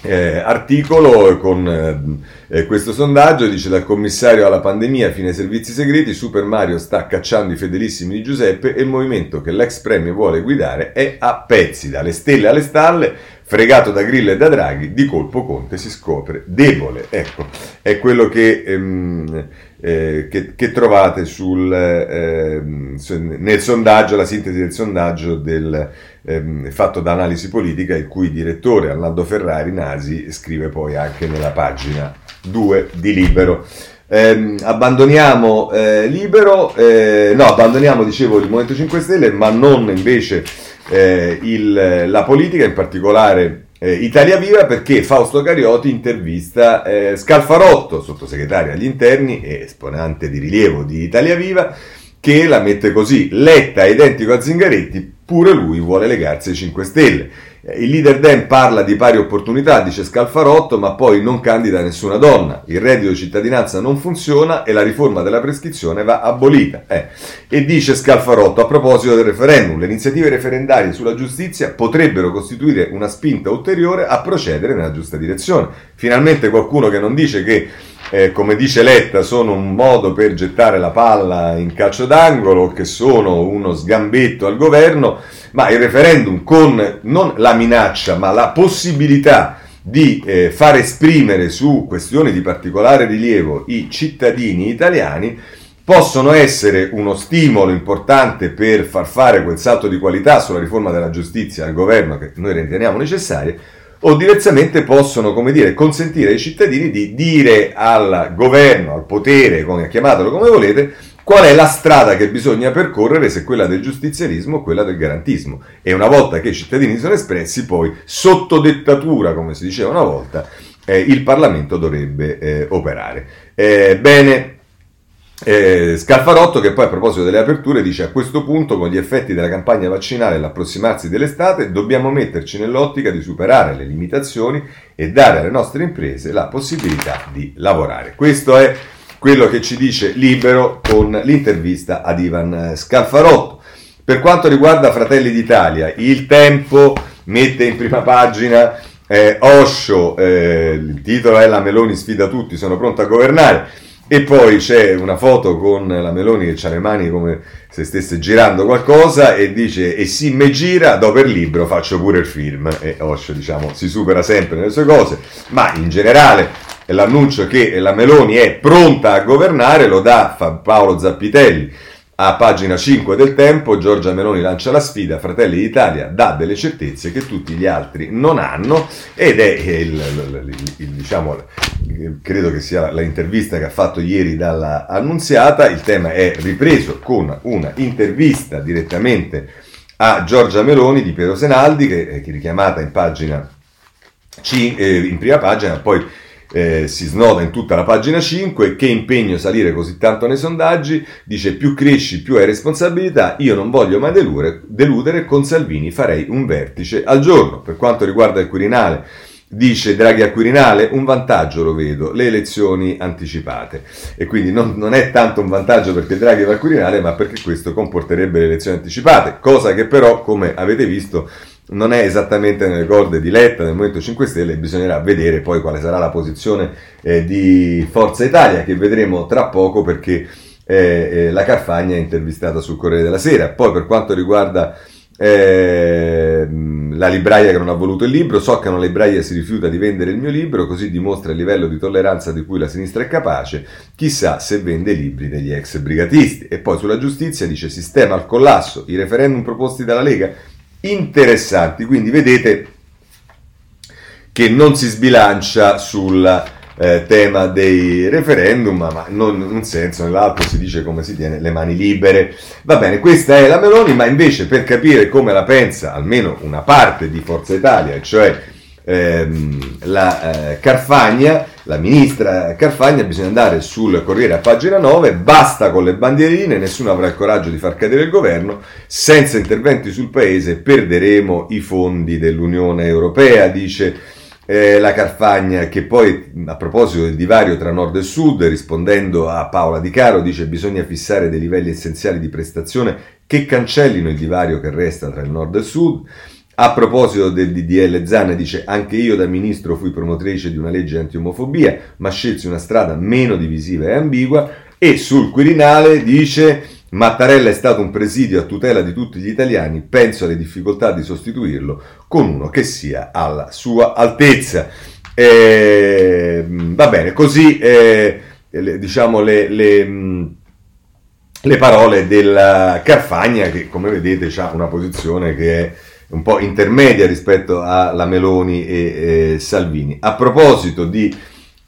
eh, articolo con eh, questo sondaggio dice dal commissario alla pandemia fine ai servizi segreti Super Mario sta cacciando i fedelissimi di Giuseppe e il movimento che l'ex premio vuole guidare è a pezzi dalle stelle alle stalle fregato da Grillo e da Draghi di colpo Conte si scopre debole. Ecco è quello che ehm, eh, che, che, trovate sul, eh, nel sondaggio, la sintesi del sondaggio del, eh, fatto da analisi politica, il cui direttore Arnaldo Ferrari Nasi scrive poi anche nella pagina 2 di Libero. Eh, abbandoniamo eh, Libero, eh, no, abbandoniamo, dicevo, il Movimento 5 Stelle, ma non invece eh, il, la politica, in particolare eh, Italia Viva, perché Fausto Carioti intervista eh, Scalfarotto, sottosegretario agli interni e esponente di rilievo di Italia Viva, che la mette così, Letta identico a Zingaretti, pure lui vuole legarsi ai 5 Stelle. Il leader Dem parla di pari opportunità, dice Scalfarotto, ma poi non candida nessuna donna. Il reddito di cittadinanza non funziona e la riforma della prescrizione va abolita. Eh. E dice Scalfarotto, a proposito del referendum, le iniziative referendarie sulla giustizia potrebbero costituire una spinta ulteriore a procedere nella giusta direzione. Finalmente qualcuno che non dice che eh, come dice Letta, sono un modo per gettare la palla in calcio d'angolo, che sono uno sgambetto al governo, ma il referendum con non la minaccia, ma la possibilità di eh, far esprimere su questioni di particolare rilievo i cittadini italiani possono essere uno stimolo importante per far fare quel salto di qualità sulla riforma della giustizia al governo che noi riteniamo necessario o diversamente possono, come dire, consentire ai cittadini di dire al governo, al potere, come chiamatelo come volete, qual è la strada che bisogna percorrere, se quella del giustizialismo o quella del garantismo. E una volta che i cittadini sono espressi, poi sotto dettatura, come si diceva una volta, eh, il Parlamento dovrebbe eh, operare. Eh, bene, eh, Scalfarotto che poi a proposito delle aperture dice a questo punto con gli effetti della campagna vaccinale e l'approssimarsi dell'estate dobbiamo metterci nell'ottica di superare le limitazioni e dare alle nostre imprese la possibilità di lavorare. Questo è quello che ci dice Libero con l'intervista ad Ivan Scalfarotto. Per quanto riguarda Fratelli d'Italia, il tempo mette in prima pagina eh, Osho, eh, il titolo è La Meloni sfida tutti, sono pronto a governare. E poi c'è una foto con la Meloni che ha le mani come se stesse girando qualcosa e dice e sì me gira, dopo il libro faccio pure il film. E Osho diciamo si supera sempre nelle sue cose, ma in generale l'annuncio che la Meloni è pronta a governare lo dà Paolo Zappitelli a pagina 5 del tempo Giorgia Meloni lancia la sfida, Fratelli d'Italia dà delle certezze che tutti gli altri non hanno ed è il, il, il, il diciamo, credo che sia l'intervista che ha fatto ieri dalla Annunziata, il tema è ripreso con una intervista direttamente a Giorgia Meloni di Piero Senaldi che è richiamata in pagina C, eh, in prima pagina, poi eh, si snoda in tutta la pagina 5, che impegno salire così tanto nei sondaggi, dice più cresci più hai responsabilità, io non voglio mai deludere, deludere con Salvini farei un vertice al giorno. Per quanto riguarda il Quirinale, dice Draghi a Quirinale, un vantaggio lo vedo, le elezioni anticipate. E quindi non, non, è tanto un vantaggio perché Draghi va a Quirinale, ma perché questo comporterebbe le elezioni anticipate, cosa che però, come avete visto, non è esattamente nelle corde di Letta nel Movimento 5 Stelle, bisognerà vedere poi quale sarà la posizione eh, di Forza Italia, che vedremo tra poco perché eh, eh, la Carfagna è intervistata sul Corriere della Sera. Poi per quanto riguarda ehm, la libraia che non ha voluto il libro, so che una libraia si rifiuta di vendere il mio libro, così dimostra il livello di tolleranza di cui la sinistra è capace, chissà se vende libri degli ex brigatisti. E poi sulla giustizia dice sistema al collasso, i referendum proposti dalla Lega interessanti. Quindi vedete che non si sbilancia sul eh, tema dei referendum, ma non in un senso, nell'altro si dice come si tiene le mani libere. Va bene, questa è la Meloni, ma invece per capire come la pensa almeno una parte di Forza Italia, cioè ehm, la eh, Carfagna, la ministra Carfagna, bisogna andare sul Corriere a pagina 9, basta con le bandierine, nessuno avrà il coraggio di far cadere il governo, senza interventi sul paese perderemo i fondi dell'Unione Europea, dice eh, la Carfagna, che poi a proposito del divario tra nord e sud, rispondendo a Paola Di Caro, dice bisogna fissare dei livelli essenziali di prestazione che cancellino il divario che resta tra il nord e il sud. A proposito del DDL Zan dice anche io da ministro fui promotrice di una legge anti-omofobia, ma scelsi una strada meno divisiva e ambigua e sul Quirinale dice Mattarella è stato un presidio a tutela di tutti gli italiani, penso alle difficoltà di sostituirlo con uno che sia alla sua altezza. Eh, va bene, così eh, diciamo, le, le, le, parole della Carfagna che come vedete ha una posizione che è un po' intermedia rispetto alla Meloni e, e Salvini. A proposito di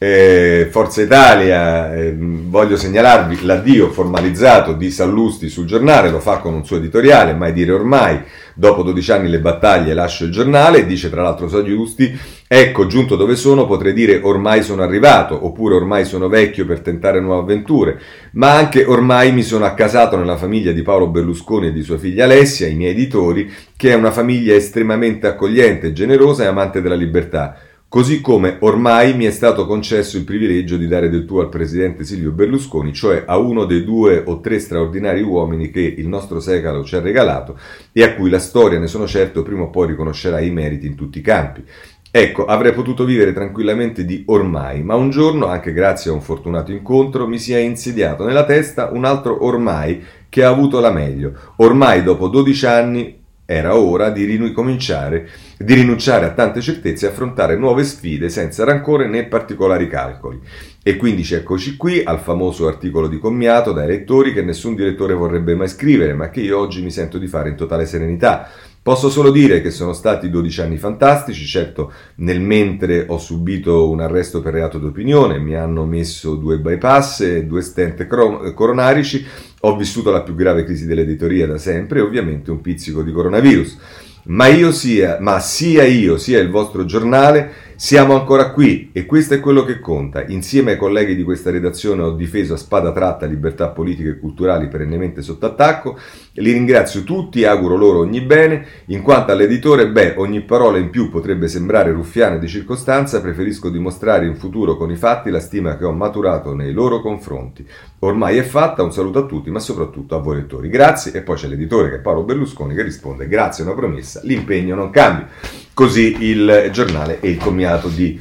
eh, Forza Italia, eh, voglio segnalarvi l'addio formalizzato di Sallusti sul giornale, lo fa con un suo editoriale, mai dire ormai, dopo 12 anni le battaglie lascio il giornale, dice tra l'altro Sallusti, ecco giunto dove sono potrei dire ormai sono arrivato, oppure ormai sono vecchio per tentare nuove avventure, ma anche ormai mi sono accasato nella famiglia di Paolo Berlusconi e di sua figlia Alessia, i miei editori, che è una famiglia estremamente accogliente, generosa e amante della libertà. Così come ormai mi è stato concesso il privilegio di dare del tuo al presidente Silvio Berlusconi, cioè a uno dei due o tre straordinari uomini che il nostro secolo ci ha regalato e a cui la storia, ne sono certo, prima o poi riconoscerà i meriti in tutti i campi. Ecco, avrei potuto vivere tranquillamente di ormai, ma un giorno, anche grazie a un fortunato incontro, mi si è insediato nella testa un altro ormai che ha avuto la meglio. Ormai dopo 12 anni era ora di ricominciare, di rinunciare a tante certezze e affrontare nuove sfide senza rancore né particolari calcoli. E quindi eccoci qui al famoso articolo di commiato dai lettori che nessun direttore vorrebbe mai scrivere, ma che io oggi mi sento di fare in totale serenità. Posso solo dire che sono stati 12 anni fantastici, certo nel mentre ho subito un arresto per reato d'opinione, mi hanno messo due bypass e due stent coronarici, ho vissuto la più grave crisi dell'editoria da sempre e ovviamente un pizzico di coronavirus. Ma io sia, ma sia io sia il vostro giornale, siamo ancora qui e questo è quello che conta. Insieme ai colleghi di questa redazione ho difeso a spada tratta libertà politiche e culturali perennemente sotto attacco. Li ringrazio tutti auguro loro ogni bene. In quanto all'editore, beh, ogni parola in più potrebbe sembrare ruffiana di circostanza, preferisco dimostrare in futuro con i fatti la stima che ho maturato nei loro confronti. Ormai è fatta, un saluto a tutti, ma soprattutto a voi lettori. Grazie. E poi c'è l'editore che è Paolo Berlusconi che risponde: Grazie, una promessa, l'impegno non cambia. Così il giornale e il commiato di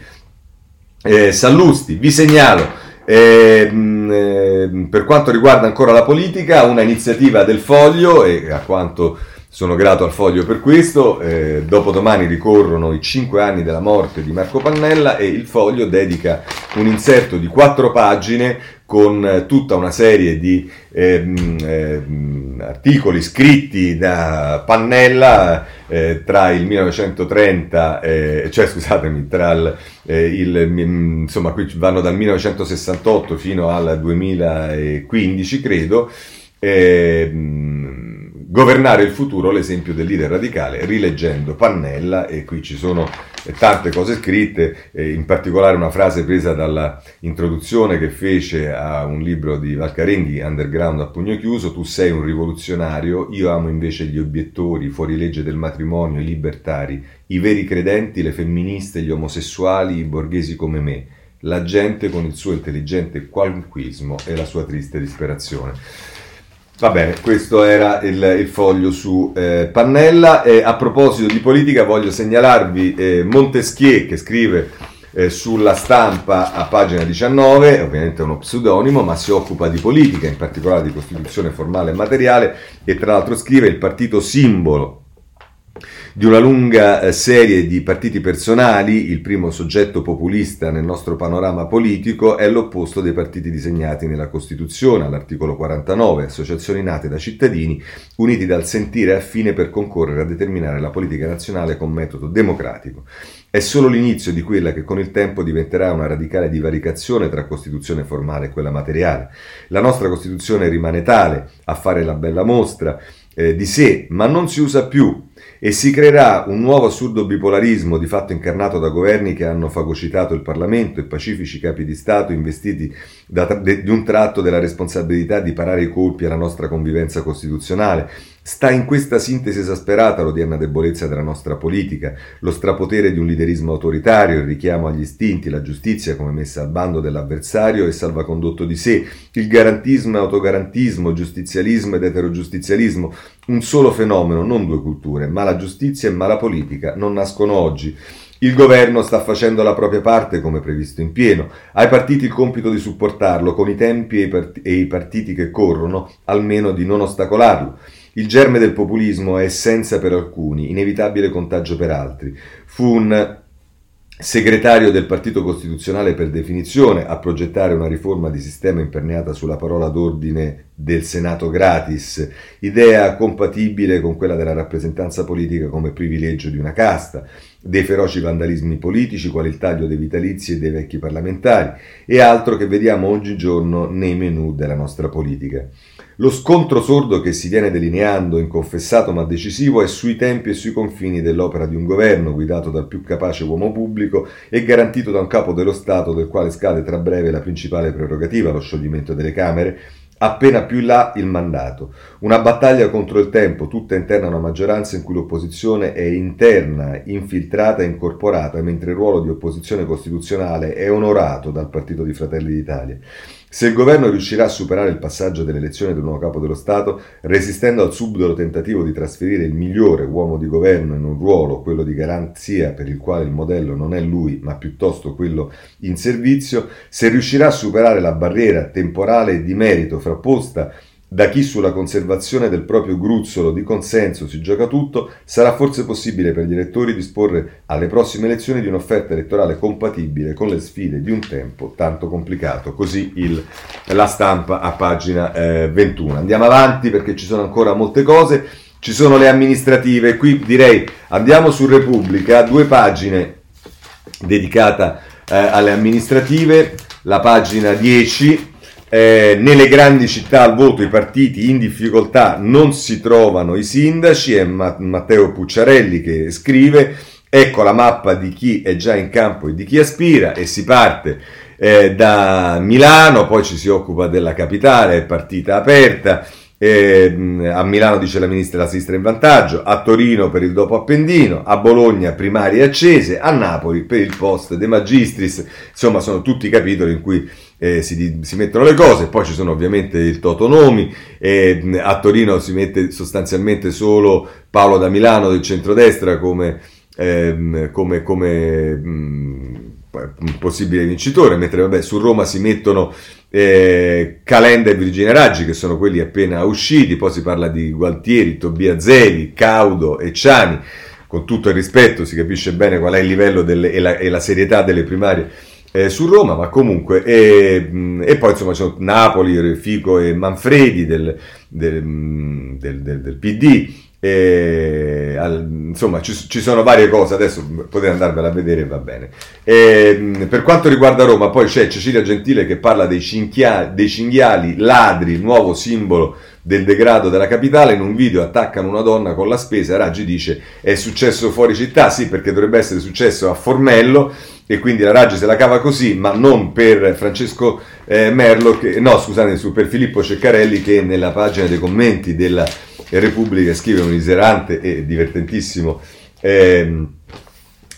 eh, Sallusti. Vi segnalo, eh, eh, per quanto riguarda ancora la politica, una iniziativa del Foglio e a quanto sono grato al Foglio per questo. Eh, dopodomani ricorrono i cinque anni della morte di Marco Pannella e il Foglio dedica un inserto di quattro pagine con tutta una serie di eh, eh, articoli scritti da Pannella eh, tra il 1930, eh, cioè scusatemi, tra il, eh, il, insomma qui vanno dal 1968 fino al 2015 credo, ehm, governare il futuro, l'esempio del leader radicale, rileggendo Pannella, e qui ci sono tante cose scritte, in particolare una frase presa dalla introduzione che fece a un libro di Valcarenghi, Underground a pugno chiuso, tu sei un rivoluzionario, io amo invece gli obiettori, i fuorilegge del matrimonio, i libertari, i veri credenti, le femministe, gli omosessuali, i borghesi come me, la gente con il suo intelligente qualunquismo e la sua triste disperazione. Va bene, questo era il, il foglio su eh, Pannella. E a proposito di politica, voglio segnalarvi eh, Montesquieu che scrive eh, sulla stampa a pagina 19, ovviamente è uno pseudonimo, ma si occupa di politica, in particolare di costituzione formale e materiale, e tra l'altro scrive il partito simbolo di una lunga eh, serie di partiti personali, il primo soggetto populista nel nostro panorama politico è l'opposto dei partiti disegnati nella Costituzione, all'articolo 49, associazioni nate da cittadini uniti dal sentire affine per concorrere a determinare la politica nazionale con metodo democratico. È solo l'inizio di quella che con il tempo diventerà una radicale divaricazione tra Costituzione formale e quella materiale. La nostra Costituzione rimane tale, a fare la bella mostra eh, di sé, ma non si usa più e si creerà un nuovo assurdo bipolarismo di fatto incarnato da governi che hanno fagocitato il Parlamento e pacifici capi di Stato investiti da, de, di un tratto della responsabilità di parare i colpi alla nostra convivenza costituzionale, Sta in questa sintesi esasperata l'odierna debolezza della nostra politica, lo strapotere di un liderismo autoritario, il richiamo agli istinti, la giustizia come messa al bando dell'avversario e salvacondotto di sé, il garantismo e autogarantismo, giustizialismo ed eterogiustizialismo, un solo fenomeno, non due culture, ma la giustizia e ma la politica non nascono oggi. Il governo sta facendo la propria parte come previsto in pieno. Ai partiti il compito di supportarlo con i tempi e i partiti che corrono, almeno di non ostacolarlo. Il germe del populismo è essenza per alcuni, inevitabile contagio per altri. Fu un segretario del Partito Costituzionale per definizione, a progettare una riforma di sistema imperniata sulla parola d'ordine del Senato gratis, idea compatibile con quella della rappresentanza politica come privilegio di una casta, dei feroci vandalismi politici, quali il taglio dei vitalizi e dei vecchi parlamentari, e altro che vediamo oggigiorno nei menù della nostra politica. Lo scontro sordo che si viene delineando, inconfessato ma decisivo, è sui tempi e sui confini dell'opera di un governo guidato dal più capace uomo pubblico e garantito da un capo dello Stato del quale scade tra breve la principale prerogativa, lo scioglimento delle Camere, appena più in là il mandato. Una battaglia contro il tempo, tutta interna a una maggioranza in cui l'opposizione è interna, infiltrata e incorporata, mentre il ruolo di opposizione costituzionale è onorato dal Partito di Fratelli d'Italia. Se il governo riuscirà a superare il passaggio dell'elezione del nuovo capo dello Stato, resistendo al subdolo tentativo di trasferire il migliore uomo di governo in un ruolo, quello di garanzia per il quale il modello non è lui, ma piuttosto quello in servizio, se riuscirà a superare la barriera temporale e di merito frapposta da chi sulla conservazione del proprio gruzzolo di consenso si gioca tutto, sarà forse possibile per gli elettori disporre alle prossime elezioni di un'offerta elettorale compatibile con le sfide di un tempo tanto complicato. Così il, la stampa a pagina eh, 21. Andiamo avanti perché ci sono ancora molte cose. Ci sono le amministrative. Qui direi andiamo su Repubblica, due pagine dedicate eh, alle amministrative. La pagina 10 eh, nelle grandi città al voto i partiti in difficoltà non si trovano i sindaci, è Matteo Pucciarelli che scrive, ecco la mappa di chi è già in campo e di chi aspira e si parte eh, da Milano, poi ci si occupa della capitale, è partita aperta, eh, a Milano dice la ministra la sinistra in vantaggio, a Torino per il dopo Appendino, a Bologna primarie accese, a Napoli per il post De Magistris, insomma sono tutti i capitoli in cui eh, si, si, mettono le cose, poi ci sono ovviamente il Totonomi, eh, a Torino si mette sostanzialmente solo Paolo da Milano del centrodestra come, ehm, come, come mh, possibile vincitore, mentre vabbè, su Roma si mettono eh, Calenda e Virginia Raggi che sono quelli appena usciti, poi si parla di Gualtieri, Tobia Zevi, Caudo e Ciani, con tutto il rispetto si capisce bene qual è il livello delle, e, la, e la serietà delle primarie eh, su Roma, ma comunque, e, e poi insomma c'è Napoli, Fico e Manfredi del, del, del, del PD, e, al, insomma ci, ci, sono varie cose, adesso potete andarvela a vedere va bene. E, per quanto riguarda Roma, poi c'è Cecilia Gentile che parla dei, cinchia, dei cinghiali ladri, nuovo simbolo del degrado della capitale, in un video attaccano una donna con la spesa, Raggi dice è successo fuori città, sì perché dovrebbe essere successo a Formello e quindi la Raggi se la cava così, ma non per Francesco eh, Merlo, che, no scusate, per Filippo Ceccarelli che nella pagina dei commenti della Repubblica scrive un iserante e divertentissimo eh,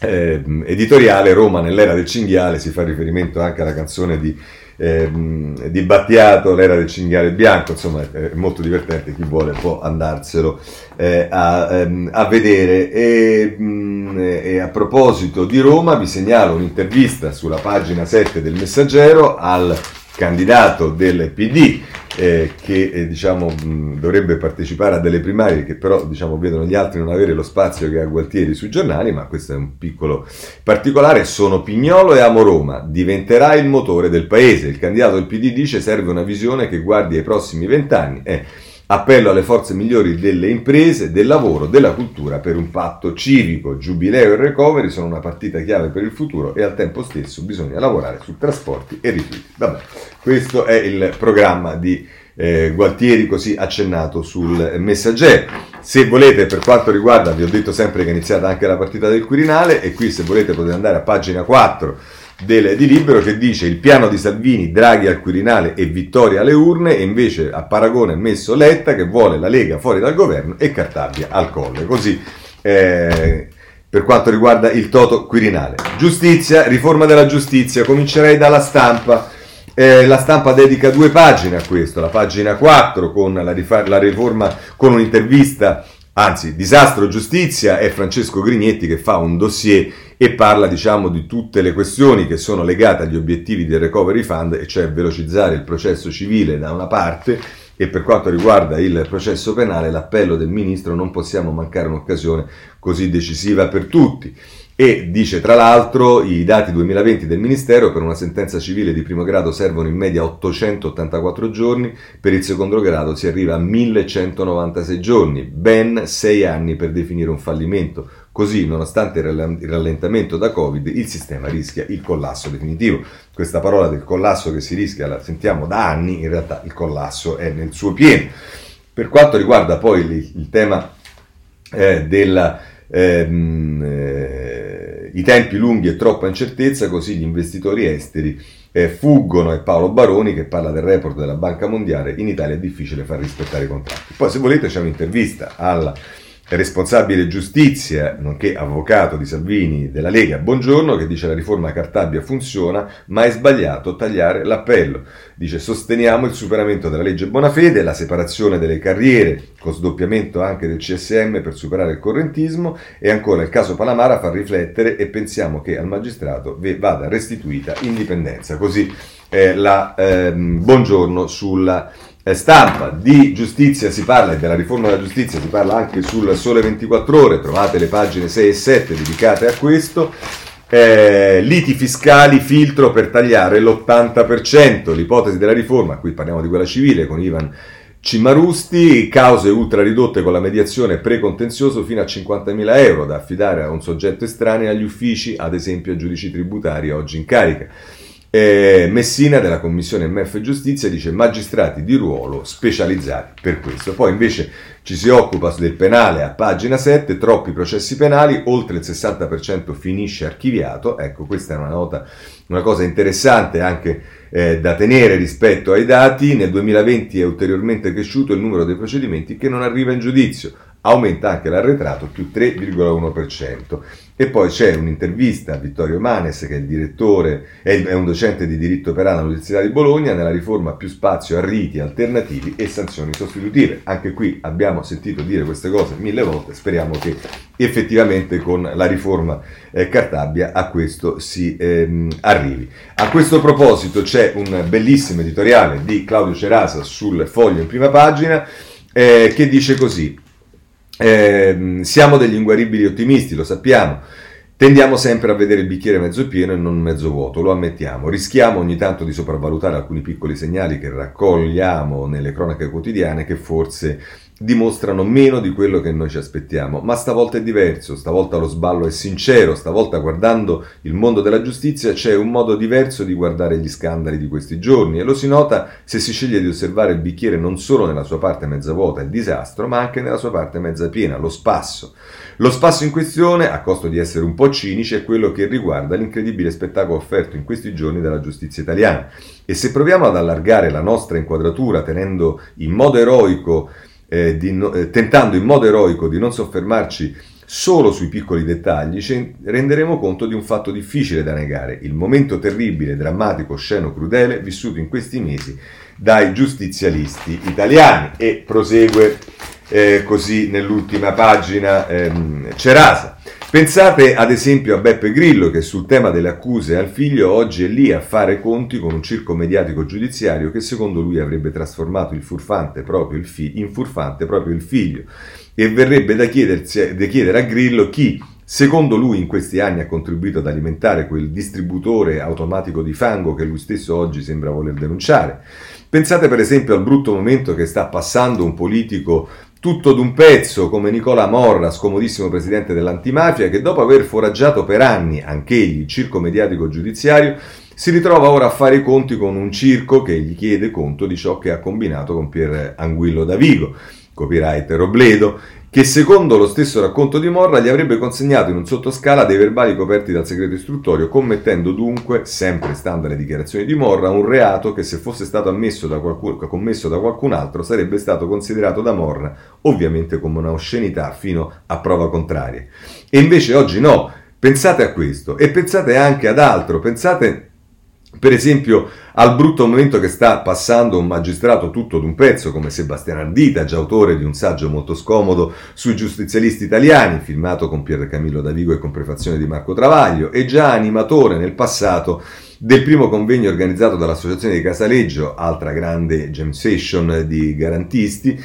eh, editoriale, Roma nell'era del cinghiale, si fa riferimento anche alla canzone di ehm, di Battiato, l'era del cinghiale bianco, insomma è molto divertente, chi vuole può andarselo eh, a, ehm, a, vedere. E, mh, mm, e, a proposito di Roma vi segnalo un'intervista sulla pagina 7 del Messaggero al candidato del PD eh, che eh, diciamo, mh, dovrebbe partecipare a delle primarie che però diciamo, vedono gli altri non avere lo spazio che ha Gualtieri sui giornali, ma questo è un piccolo particolare. Sono Pignolo e amo Roma, diventerà il motore del paese. Il candidato del PD dice serve una visione che guardi ai prossimi vent'anni. Eh, Appello alle forze migliori delle imprese, del lavoro, della cultura per un patto civico. Giubileo e recovery sono una partita chiave per il futuro e al tempo stesso bisogna lavorare su trasporti e rifiuti. Vabbè, questo è il programma di eh, Gualtieri così accennato sul messaggero. Se volete, per quanto riguarda, vi ho detto sempre che è iniziata anche la partita del Quirinale e qui se volete potete andare a pagina 4 del, di Libero che dice il piano di Salvini, Draghi al Quirinale e vittoria alle urne e invece a paragone messo Letta che vuole la Lega fuori dal governo e Cartabia al colle. Così eh, per quanto riguarda il Toto Quirinale. Giustizia, riforma della giustizia, comincerei dalla stampa. Eh, la stampa dedica due pagine a questo, la pagina 4 con la, rifar- la riforma con un'intervista Anzi, disastro giustizia è Francesco Grignetti che fa un dossier e parla diciamo di tutte le questioni che sono legate agli obiettivi del recovery fund, e cioè velocizzare il processo civile da una parte e per quanto riguarda il processo penale l'appello del ministro non possiamo mancare un'occasione così decisiva per tutti. e dice tra l'altro i dati 2020 del Ministero per una sentenza civile di primo grado servono in media 884 giorni, per il secondo grado si arriva a 1196 giorni, ben 6 anni per definire un fallimento. Così, nonostante il rallentamento da Covid, il sistema rischia il collasso definitivo. Questa parola del collasso che si rischia la sentiamo da anni, in realtà il collasso è nel suo pieno. Per quanto riguarda poi il, il tema eh, della... Ehm, eh, i tempi lunghi e troppa incertezza, così gli investitori esteri eh, fuggono e Paolo Baroni che parla del report della Banca Mondiale, in Italia è difficile far rispettare i contratti. Poi se volete c'è un'intervista alla responsabile giustizia, nonché avvocato di Salvini della Lega, buongiorno, che dice la riforma Cartabia funziona, ma è sbagliato tagliare l'appello. Dice sosteniamo il superamento della legge Bonafede, la separazione delle carriere, con sdoppiamento anche del CSM per superare il correntismo e ancora il caso Palamara fa riflettere e pensiamo che al magistrato vada restituita indipendenza. Così eh, la ehm, buongiorno sulla stampa di giustizia si parla e della riforma della giustizia si parla anche sul Sole 24 Ore, trovate le pagine 6 e 7 dedicate a questo. Eh, liti fiscali, filtro per tagliare l'80%, l'ipotesi della riforma, qui parliamo di quella civile con Ivan Cimarusti, cause ultra ridotte con la mediazione precontenzioso fino a 50.000 euro da affidare a un soggetto estraneo agli uffici, ad esempio a giudici tributari oggi in carica. Eh, Messina della Commissione MF Giustizia dice magistrati di ruolo specializzati per questo. Poi invece ci si occupa del penale a pagina 7, troppi processi penali, oltre il 60% finisce archiviato. Ecco, questa è una nota, una cosa interessante anche eh, da tenere rispetto ai dati. Nel 2020 è ulteriormente cresciuto il numero dei procedimenti che non arriva in giudizio aumenta anche l'arretrato più 3,1%. E poi c'è un'intervista a Vittorio Manes, che è il direttore, è un docente di diritto penale all'Università di Bologna, nella riforma più spazio a riti alternativi e sanzioni sostitutive. Anche qui abbiamo sentito dire queste cose mille volte, speriamo che effettivamente con la riforma eh, Cartabia a questo si ehm, arrivi. A questo proposito c'è un bellissimo editoriale di Claudio Cerasa sul foglio in prima pagina eh, che dice così. Eh, siamo degli inguaribili ottimisti, lo sappiamo. Tendiamo sempre a vedere il bicchiere mezzo pieno e non mezzo vuoto, lo ammettiamo. Rischiamo ogni tanto di sopravvalutare alcuni piccoli segnali che raccogliamo nelle cronache quotidiane che forse dimostrano meno di quello che noi ci aspettiamo, ma stavolta è diverso, stavolta lo sballo è sincero, stavolta guardando il mondo della giustizia c'è un modo diverso di guardare gli scandali di questi giorni e lo si nota se si sceglie di osservare il bicchiere non solo nella sua parte mezza vuota, il disastro, ma anche nella sua parte mezza piena, lo spasso. Lo spasso in questione, a costo di essere un po' cinici, è quello che riguarda l'incredibile spettacolo offerto in questi giorni dalla giustizia italiana. E se proviamo ad allargare la nostra inquadratura tenendo in modo eroico eh, no, eh, tentando in modo eroico di non soffermarci solo sui piccoli dettagli, ci renderemo conto di un fatto difficile da negare, il momento terribile, drammatico, sceno, crudele vissuto in questi mesi dai giustizialisti italiani. E prosegue eh, così nell'ultima pagina ehm, Cerasa. Pensate ad esempio a Beppe Grillo che sul tema delle accuse al figlio oggi è lì a fare conti con un circo mediatico giudiziario che secondo lui avrebbe trasformato il furfante proprio il fi- in furfante proprio il figlio e verrebbe da, da chiedere a Grillo chi secondo lui in questi anni ha contribuito ad alimentare quel distributore automatico di fango che lui stesso oggi sembra voler denunciare. Pensate per esempio al brutto momento che sta passando un politico tutto d'un pezzo come Nicola Morra, scomodissimo presidente dell'antimafia, che dopo aver foraggiato per anni anch'egli il circo mediatico giudiziario, si ritrova ora a fare i conti con un circo che gli chiede conto di ciò che ha combinato con Pier Anguillo da Vigo, copyright Robledo, che secondo lo stesso racconto di Morra gli avrebbe consegnato in un sottoscala dei verbali coperti dal segreto istruttorio, commettendo dunque, sempre stando alle dichiarazioni di Morra, un reato che se fosse stato da qualcun, commesso da qualcun altro sarebbe stato considerato da Morra ovviamente come una oscenità fino a prova contraria. E invece oggi no, pensate a questo e pensate anche ad altro, pensate per esempio, al brutto momento che sta passando un magistrato tutto d'un pezzo come Sebastiano Ardita, già autore di un saggio molto scomodo sui giustizialisti italiani, firmato con Pier Camillo Davigo e con prefazione di Marco Travaglio, e già animatore nel passato del primo convegno organizzato dall'Associazione di Casaleggio, altra grande jam session di garantisti,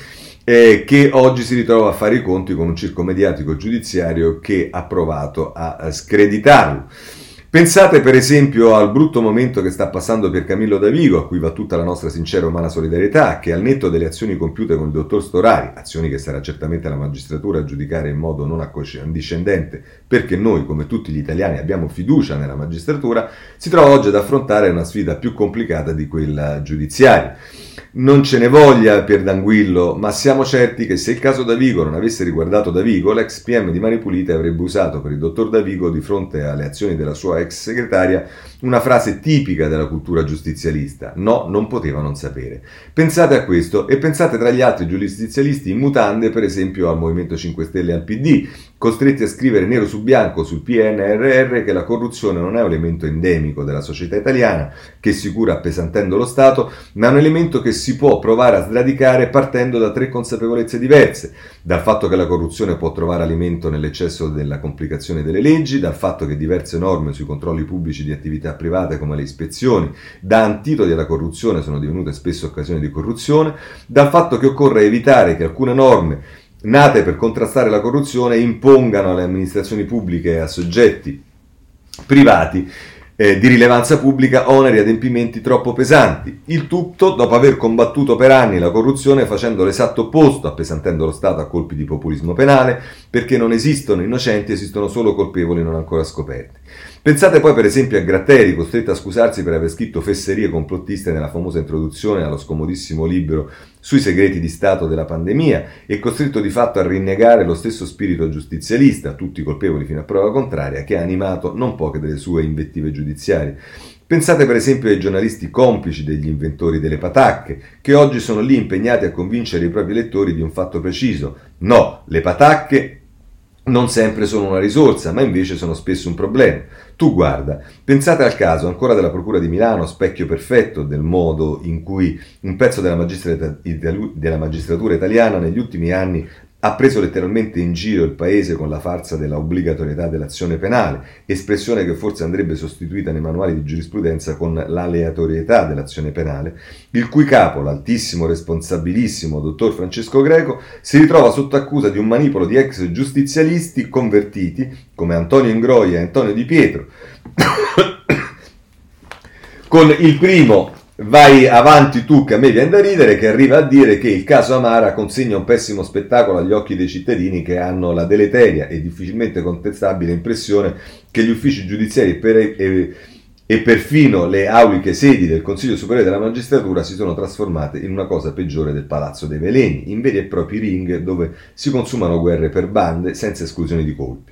eh, che oggi si ritrova a fare i conti con un circo mediatico giudiziario che ha provato a screditarlo. Pensate per esempio al brutto momento che sta passando per Camillo Davigo, a cui va tutta la nostra sincera umana solidarietà, che al netto delle azioni compiute con il dottor Storari, azioni che sarà certamente la magistratura a giudicare in modo non accondiscendente, perché noi, come tutti gli italiani, abbiamo fiducia nella magistratura, si trova oggi ad affrontare una sfida più complicata di quella giudiziaria. Non ce ne voglia per D'Anguillo, ma siamo certi che se il caso Davigo non avesse riguardato Davigo, l'ex PM di Mani Pulite avrebbe usato per il dottor Davigo, di fronte alle azioni della sua ex segretaria, una frase tipica della cultura giustizialista: no, non poteva non sapere. Pensate a questo e pensate tra gli altri giustizialisti in mutande, per esempio al Movimento 5 Stelle e al PD, costretti a scrivere nero su bianco sul PNRR che la corruzione non è un elemento endemico della società italiana che si cura appesantendo lo Stato, ma è un elemento che si può provare a sradicare partendo da tre consapevolezze diverse, dal fatto che la corruzione può trovare alimento nell'eccesso della complicazione delle leggi, dal fatto che diverse norme sui controlli pubblici di attività private come le ispezioni, da antidoti alla corruzione sono divenute spesso occasioni di corruzione, dal fatto che occorre evitare che alcune norme nate per contrastare la corruzione impongano alle amministrazioni pubbliche e a soggetti privati eh, di rilevanza pubblica oneri e adempimenti troppo pesanti. Il tutto dopo aver combattuto per anni la corruzione facendo l'esatto opposto, appesantendo lo Stato a colpi di populismo penale, perché non esistono innocenti, esistono solo colpevoli non ancora scoperti. Pensate poi per esempio a Gratteri, costretto a scusarsi per aver scritto fesserie complottiste nella famosa introduzione allo scomodissimo libro sui segreti di Stato della pandemia e costretto di fatto a rinnegare lo stesso spirito giustizialista, tutti colpevoli fino a prova contraria, che ha animato non poche delle sue invettive giudiziarie. Pensate per esempio ai giornalisti complici degli inventori delle patacche, che oggi sono lì impegnati a convincere i propri lettori di un fatto preciso. No, le patacche non sempre sono una risorsa, ma invece sono spesso un problema. Tu guarda, pensate al caso ancora della Procura di Milano, specchio perfetto del modo in cui un pezzo della magistratura, italiana negli ultimi anni ha preso letteralmente in giro il paese con la farsa della obbligatorietà dell'azione penale, espressione che forse andrebbe sostituita nei manuali di giurisprudenza con l'aleatorietà dell'azione penale, il cui capo, l'altissimo responsabilissimo dottor Francesco Greco, si ritrova sotto accusa di un manipolo di ex giustizialisti convertiti come Antonio Ingroia e Antonio Di Pietro. con il primo vai avanti tu che a me viene da ridere che arriva a dire che il caso Amara consegna un pessimo spettacolo agli occhi dei cittadini che hanno la deleteria e difficilmente contestabile impressione che gli uffici giudiziari per, e, e perfino le auliche sedi del Consiglio Superiore della Magistratura si sono trasformate in una cosa peggiore del Palazzo dei Veleni, in veri e propri ring dove si consumano guerre per bande senza esclusione di colpi.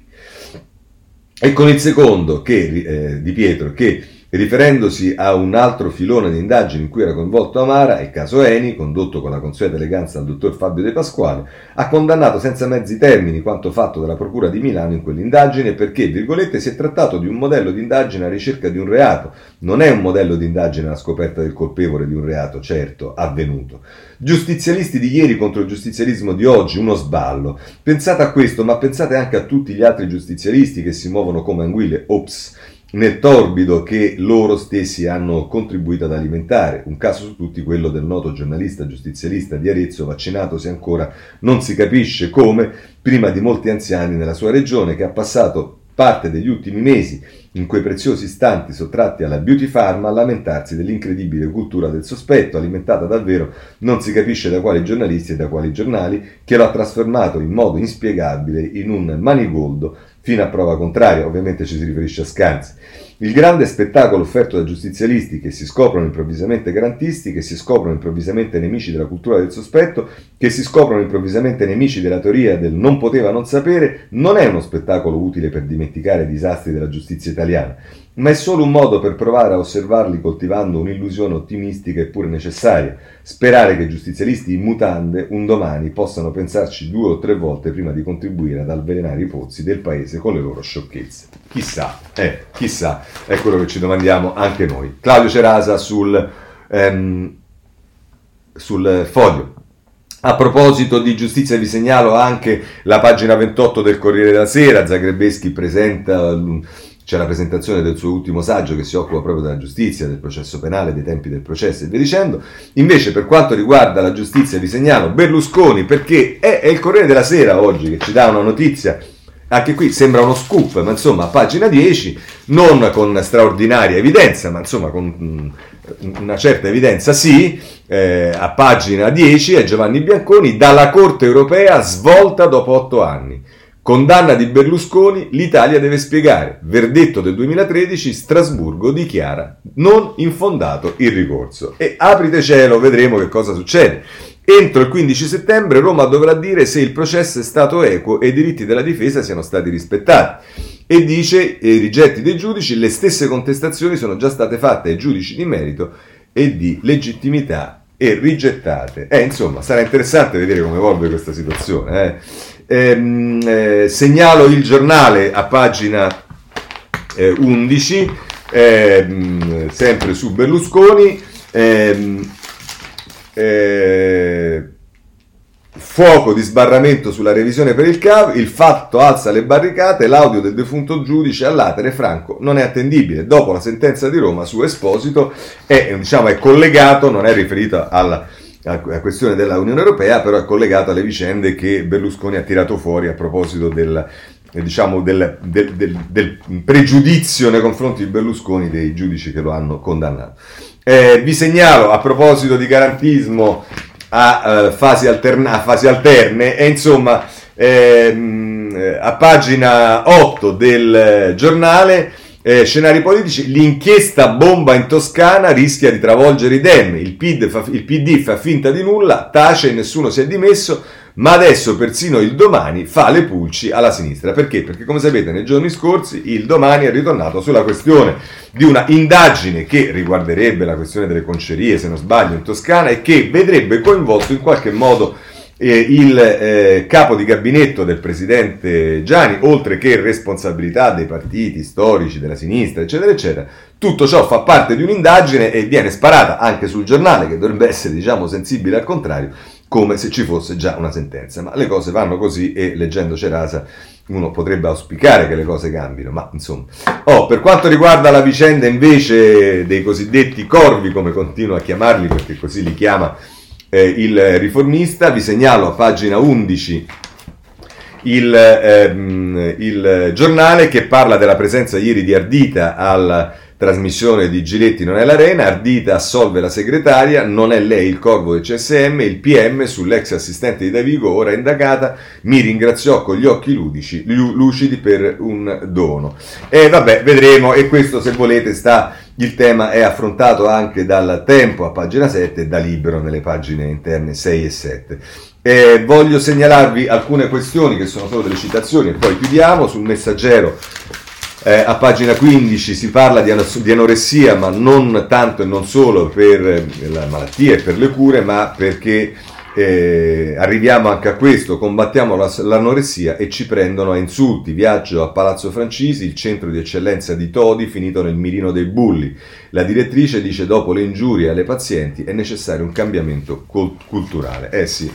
E con il secondo che, eh, di Pietro che riferendosi a un altro filone di indagini in cui era coinvolto Amara, il caso Eni, condotto con la consueta eleganza dal dottor Fabio De Pasquale, ha condannato senza mezzi termini quanto fatto dalla Procura di Milano in quell'indagine perché, virgolette, si è trattato di un modello di indagine a ricerca di un reato, non è un modello di indagine alla scoperta del colpevole di un reato, certo, avvenuto. Giustizialisti di ieri contro il giustizialismo di oggi, uno sballo. Pensate a questo, ma pensate anche a tutti gli altri giustizialisti che si muovono come anguille, ops, nel torbido che loro stessi hanno contribuito ad alimentare. Un caso su tutti quello del noto giornalista giustizialista di Arezzo, vaccinato se ancora non si capisce come, prima di molti anziani nella sua regione, che ha passato parte degli ultimi mesi in quei preziosi istanti sottratti alla Beauty Pharma a lamentarsi dell'incredibile cultura del sospetto, alimentata davvero non si capisce da quali giornalisti e da quali giornali, che lo ha trasformato in modo inspiegabile in un manigoldo fino a prova contraria, ovviamente ci si riferisce a Scanzi. Il grande spettacolo offerto da giustizialisti che si scoprono improvvisamente garantisti, che si scoprono improvvisamente nemici della cultura del sospetto, che si scoprono improvvisamente nemici della teoria del non poteva non sapere, non è uno spettacolo utile per dimenticare i disastri della giustizia italiana, ma è solo un modo per provare a osservarli coltivando un'illusione ottimistica eppure necessaria, sperare che giustizialisti in mutande un domani possano pensarci due o tre volte prima di contribuire ad avvelenare i pozzi del paese con le loro sciocchezze. Chissà, eh, chissà, è quello che ci domandiamo anche noi. Claudio Cerasa sul, ehm, sul foglio. A proposito di giustizia vi segnalo anche la pagina 28 del Corriere della Sera, Zagrebeschi presenta c'è la presentazione del suo ultimo saggio che si occupa proprio della giustizia, del processo penale, dei tempi del processo e via dicendo. Invece per quanto riguarda la giustizia vi segnalo Berlusconi perché è, è il Corriere della Sera oggi che ci dà una notizia anche qui sembra uno scoop, ma insomma, a pagina 10, non con straordinaria evidenza, ma insomma con mm, una certa evidenza sì, eh, a pagina 10 è Giovanni Bianconi, dalla Corte europea svolta dopo otto anni. Condanna di Berlusconi, l'Italia deve spiegare. Verdetto del 2013, Strasburgo dichiara non infondato il ricorso. E aprite cielo, vedremo che cosa succede. Entro il 15 settembre Roma dovrà dire se il processo è stato equo e i diritti della difesa siano stati rispettati. E dice, i rigetti dei giudici, le stesse contestazioni sono già state fatte ai giudici di merito e di legittimità e rigettate. Eh, insomma, sarà interessante vedere come evolve questa situazione. Eh. Ehm, eh, segnalo il giornale a pagina 11, eh, ehm, sempre su Berlusconi. Ehm, eh, fuoco di sbarramento sulla revisione per il CAV, il fatto alza le barricate, l'audio del defunto giudice all'atere Franco non è attendibile. Dopo la sentenza di Roma su Esposito è, diciamo, è collegato, non è riferito alla, alla questione della Unione Europea, però è collegato alle vicende che Berlusconi ha tirato fuori a proposito del, diciamo, del, del, del, del pregiudizio nei confronti di Berlusconi dei giudici che lo hanno condannato. Eh, vi segnalo a proposito di garantismo a, uh, fasi, alterna- a fasi, alterne e insomma ehm, a pagina 8 del giornale eh, scenari politici, l'inchiesta bomba in Toscana rischia di travolgere i Dem, il il PD fa finta di nulla, tace e nessuno si è dimesso, ma adesso persino il domani fa le pulci alla sinistra. Perché? Perché come sapete nei giorni scorsi il domani è ritornato sulla questione di una indagine che riguarderebbe la questione delle concerie, se non sbaglio, in Toscana e che vedrebbe coinvolto in qualche modo eh, il eh, capo di gabinetto del presidente Gianni, oltre che responsabilità dei partiti storici della sinistra, eccetera, eccetera. Tutto ciò fa parte di un'indagine e viene sparata anche sul giornale, che dovrebbe essere, diciamo, sensibile al contrario, come se ci fosse già una sentenza. Ma le cose vanno così e leggendo Cerasa uno potrebbe auspicare che le cose cambino, ma insomma. Oh, per quanto riguarda la vicenda invece dei cosiddetti corvi, come continuo a chiamarli, perché così li chiama eh, il riformista, vi segnalo a pagina 11 il, ehm, il giornale che parla della presenza ieri di Ardita al Trasmissione di Giletti non è l'arena, Ardita assolve la segretaria, non è lei il corvo del CSM, il PM sull'ex assistente di Davigo, ora indagata, mi ringraziò con gli occhi ludici, lucidi per un dono. E vabbè, vedremo, e questo se volete sta, il tema è affrontato anche dal Tempo a pagina 7 e da Libero nelle pagine interne 6 e 7. Eh, voglio segnalarvi alcune questioni che sono solo delle citazioni e poi chiudiamo sul messaggero eh, a pagina 15 si parla di, di, anoressia, ma non tanto e non solo per eh, la malattia e per le cure, ma perché eh, arriviamo anche a questo, combattiamo la, l'anoressia e ci prendono a insulti. Viaggio a Palazzo Francisi, il centro di eccellenza di Todi, finito nel mirino dei bulli. La direttrice dice dopo le ingiurie alle pazienti è necessario un cambiamento culturale. Eh sì,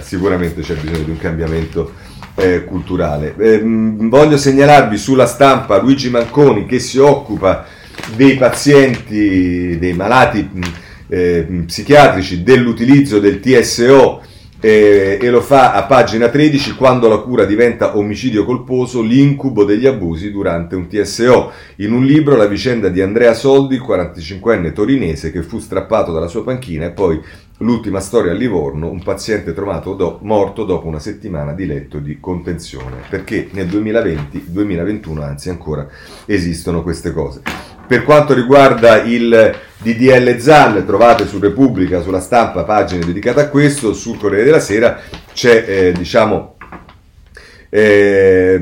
sicuramente c'è bisogno di un cambiamento eh, culturale. Eh, voglio segnalarvi sulla stampa Luigi Manconi che si occupa dei pazienti, dei malati eh, psichiatrici, dell'utilizzo del TSO eh, e lo fa a pagina 13 quando la cura diventa omicidio colposo, l'incubo degli abusi durante un TSO. In un libro la vicenda di Andrea Soldi, 45enne torinese che fu strappato dalla sua panchina e poi L'ultima storia a Livorno, un paziente trovato do, morto dopo una settimana di letto di contenzione, perché nel 2020, 2021 anzi ancora esistono queste cose. Per quanto riguarda il DDL ZAN, trovate su Repubblica, sulla stampa, pagine dedicate a questo, sul Corriere della Sera c'è, eh, diciamo, eh,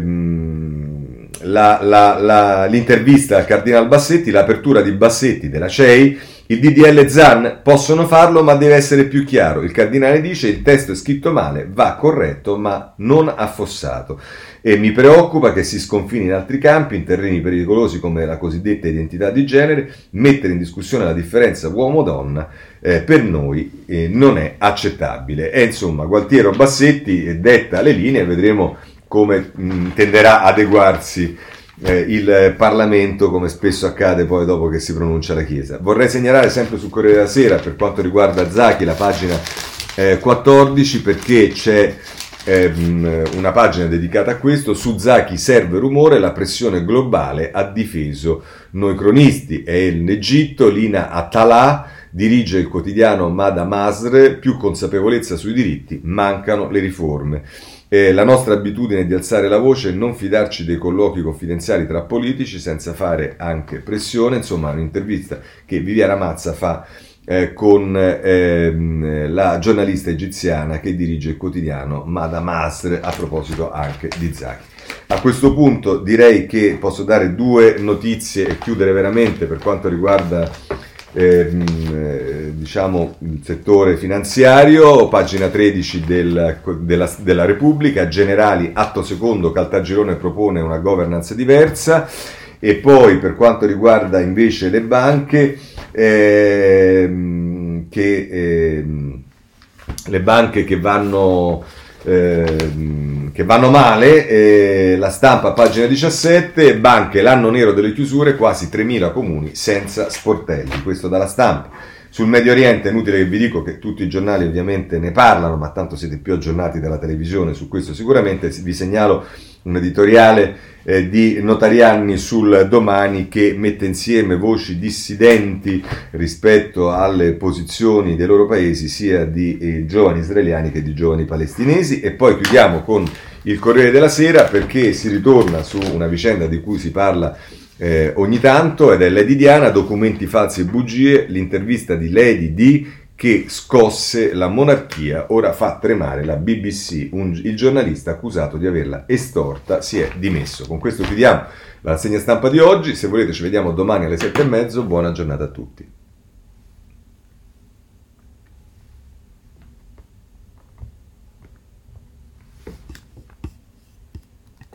la, la, la, l'intervista al Cardinal Bassetti, l'apertura di Bassetti della CEI, il DDL ZAN possono farlo ma deve essere più chiaro. Il cardinale dice il testo è scritto male, va corretto ma non affossato. E mi preoccupa che si sconfini in altri campi, in terreni pericolosi come la cosiddetta identità di genere, mettere in discussione la differenza uomo-donna eh, per noi eh, non è accettabile. E insomma, Gualtiero Bassetti detta le linee, vedremo come mh, tenderà ad adeguarsi eh, il Parlamento, come spesso accade poi dopo che si pronuncia la Chiesa. Vorrei segnalare sempre sul Corriere della Sera, per quanto riguarda Zachi, la pagina eh, 14, perché c'è ehm, una pagina dedicata a questo. Su Zachi serve rumore, la pressione globale ha difeso noi cronisti. È in Egitto, Lina Atalà dirige il quotidiano Mada Masr, più consapevolezza sui diritti, mancano le riforme. Eh, la nostra abitudine di alzare la voce e non fidarci dei colloqui confidenziali tra politici senza fare anche pressione, insomma un'intervista che Viviana Mazza fa eh, con ehm, la giornalista egiziana che dirige il quotidiano Mada Masr a proposito anche di Zaki. A questo punto direi che posso dare due notizie e chiudere veramente per quanto riguarda Ehm, eh, diciamo il settore finanziario, pagina 13 del, della, della, Repubblica, generali, atto secondo, Caltagirone propone una governance diversa. E poi per quanto riguarda invece le banche, ehm, che, ehm, le banche che vanno Ehm, che vanno male, eh, la stampa pagina 17, banche l'anno nero delle chiusure, quasi 3.000 comuni senza sportelli, questo dalla stampa. Sul Medio Oriente è inutile che vi dico che tutti i giornali ovviamente ne parlano, ma tanto siete più aggiornati dalla televisione su questo sicuramente, vi segnalo un editoriale eh, di Notarianni sul domani che mette insieme voci dissidenti rispetto alle posizioni dei loro paesi, sia di eh, giovani israeliani che di giovani palestinesi. E poi chiudiamo con il Corriere della Sera perché si ritorna su una vicenda di cui si parla eh, ogni tanto ed è Lady Diana, documenti falsi e bugie, l'intervista di Lady D che scosse la monarchia, ora fa tremare la BBC, un, il giornalista accusato di averla estorta si è dimesso. Con questo chiudiamo la rassegna stampa di oggi, se volete ci vediamo domani alle sette e mezzo, buona giornata a tutti.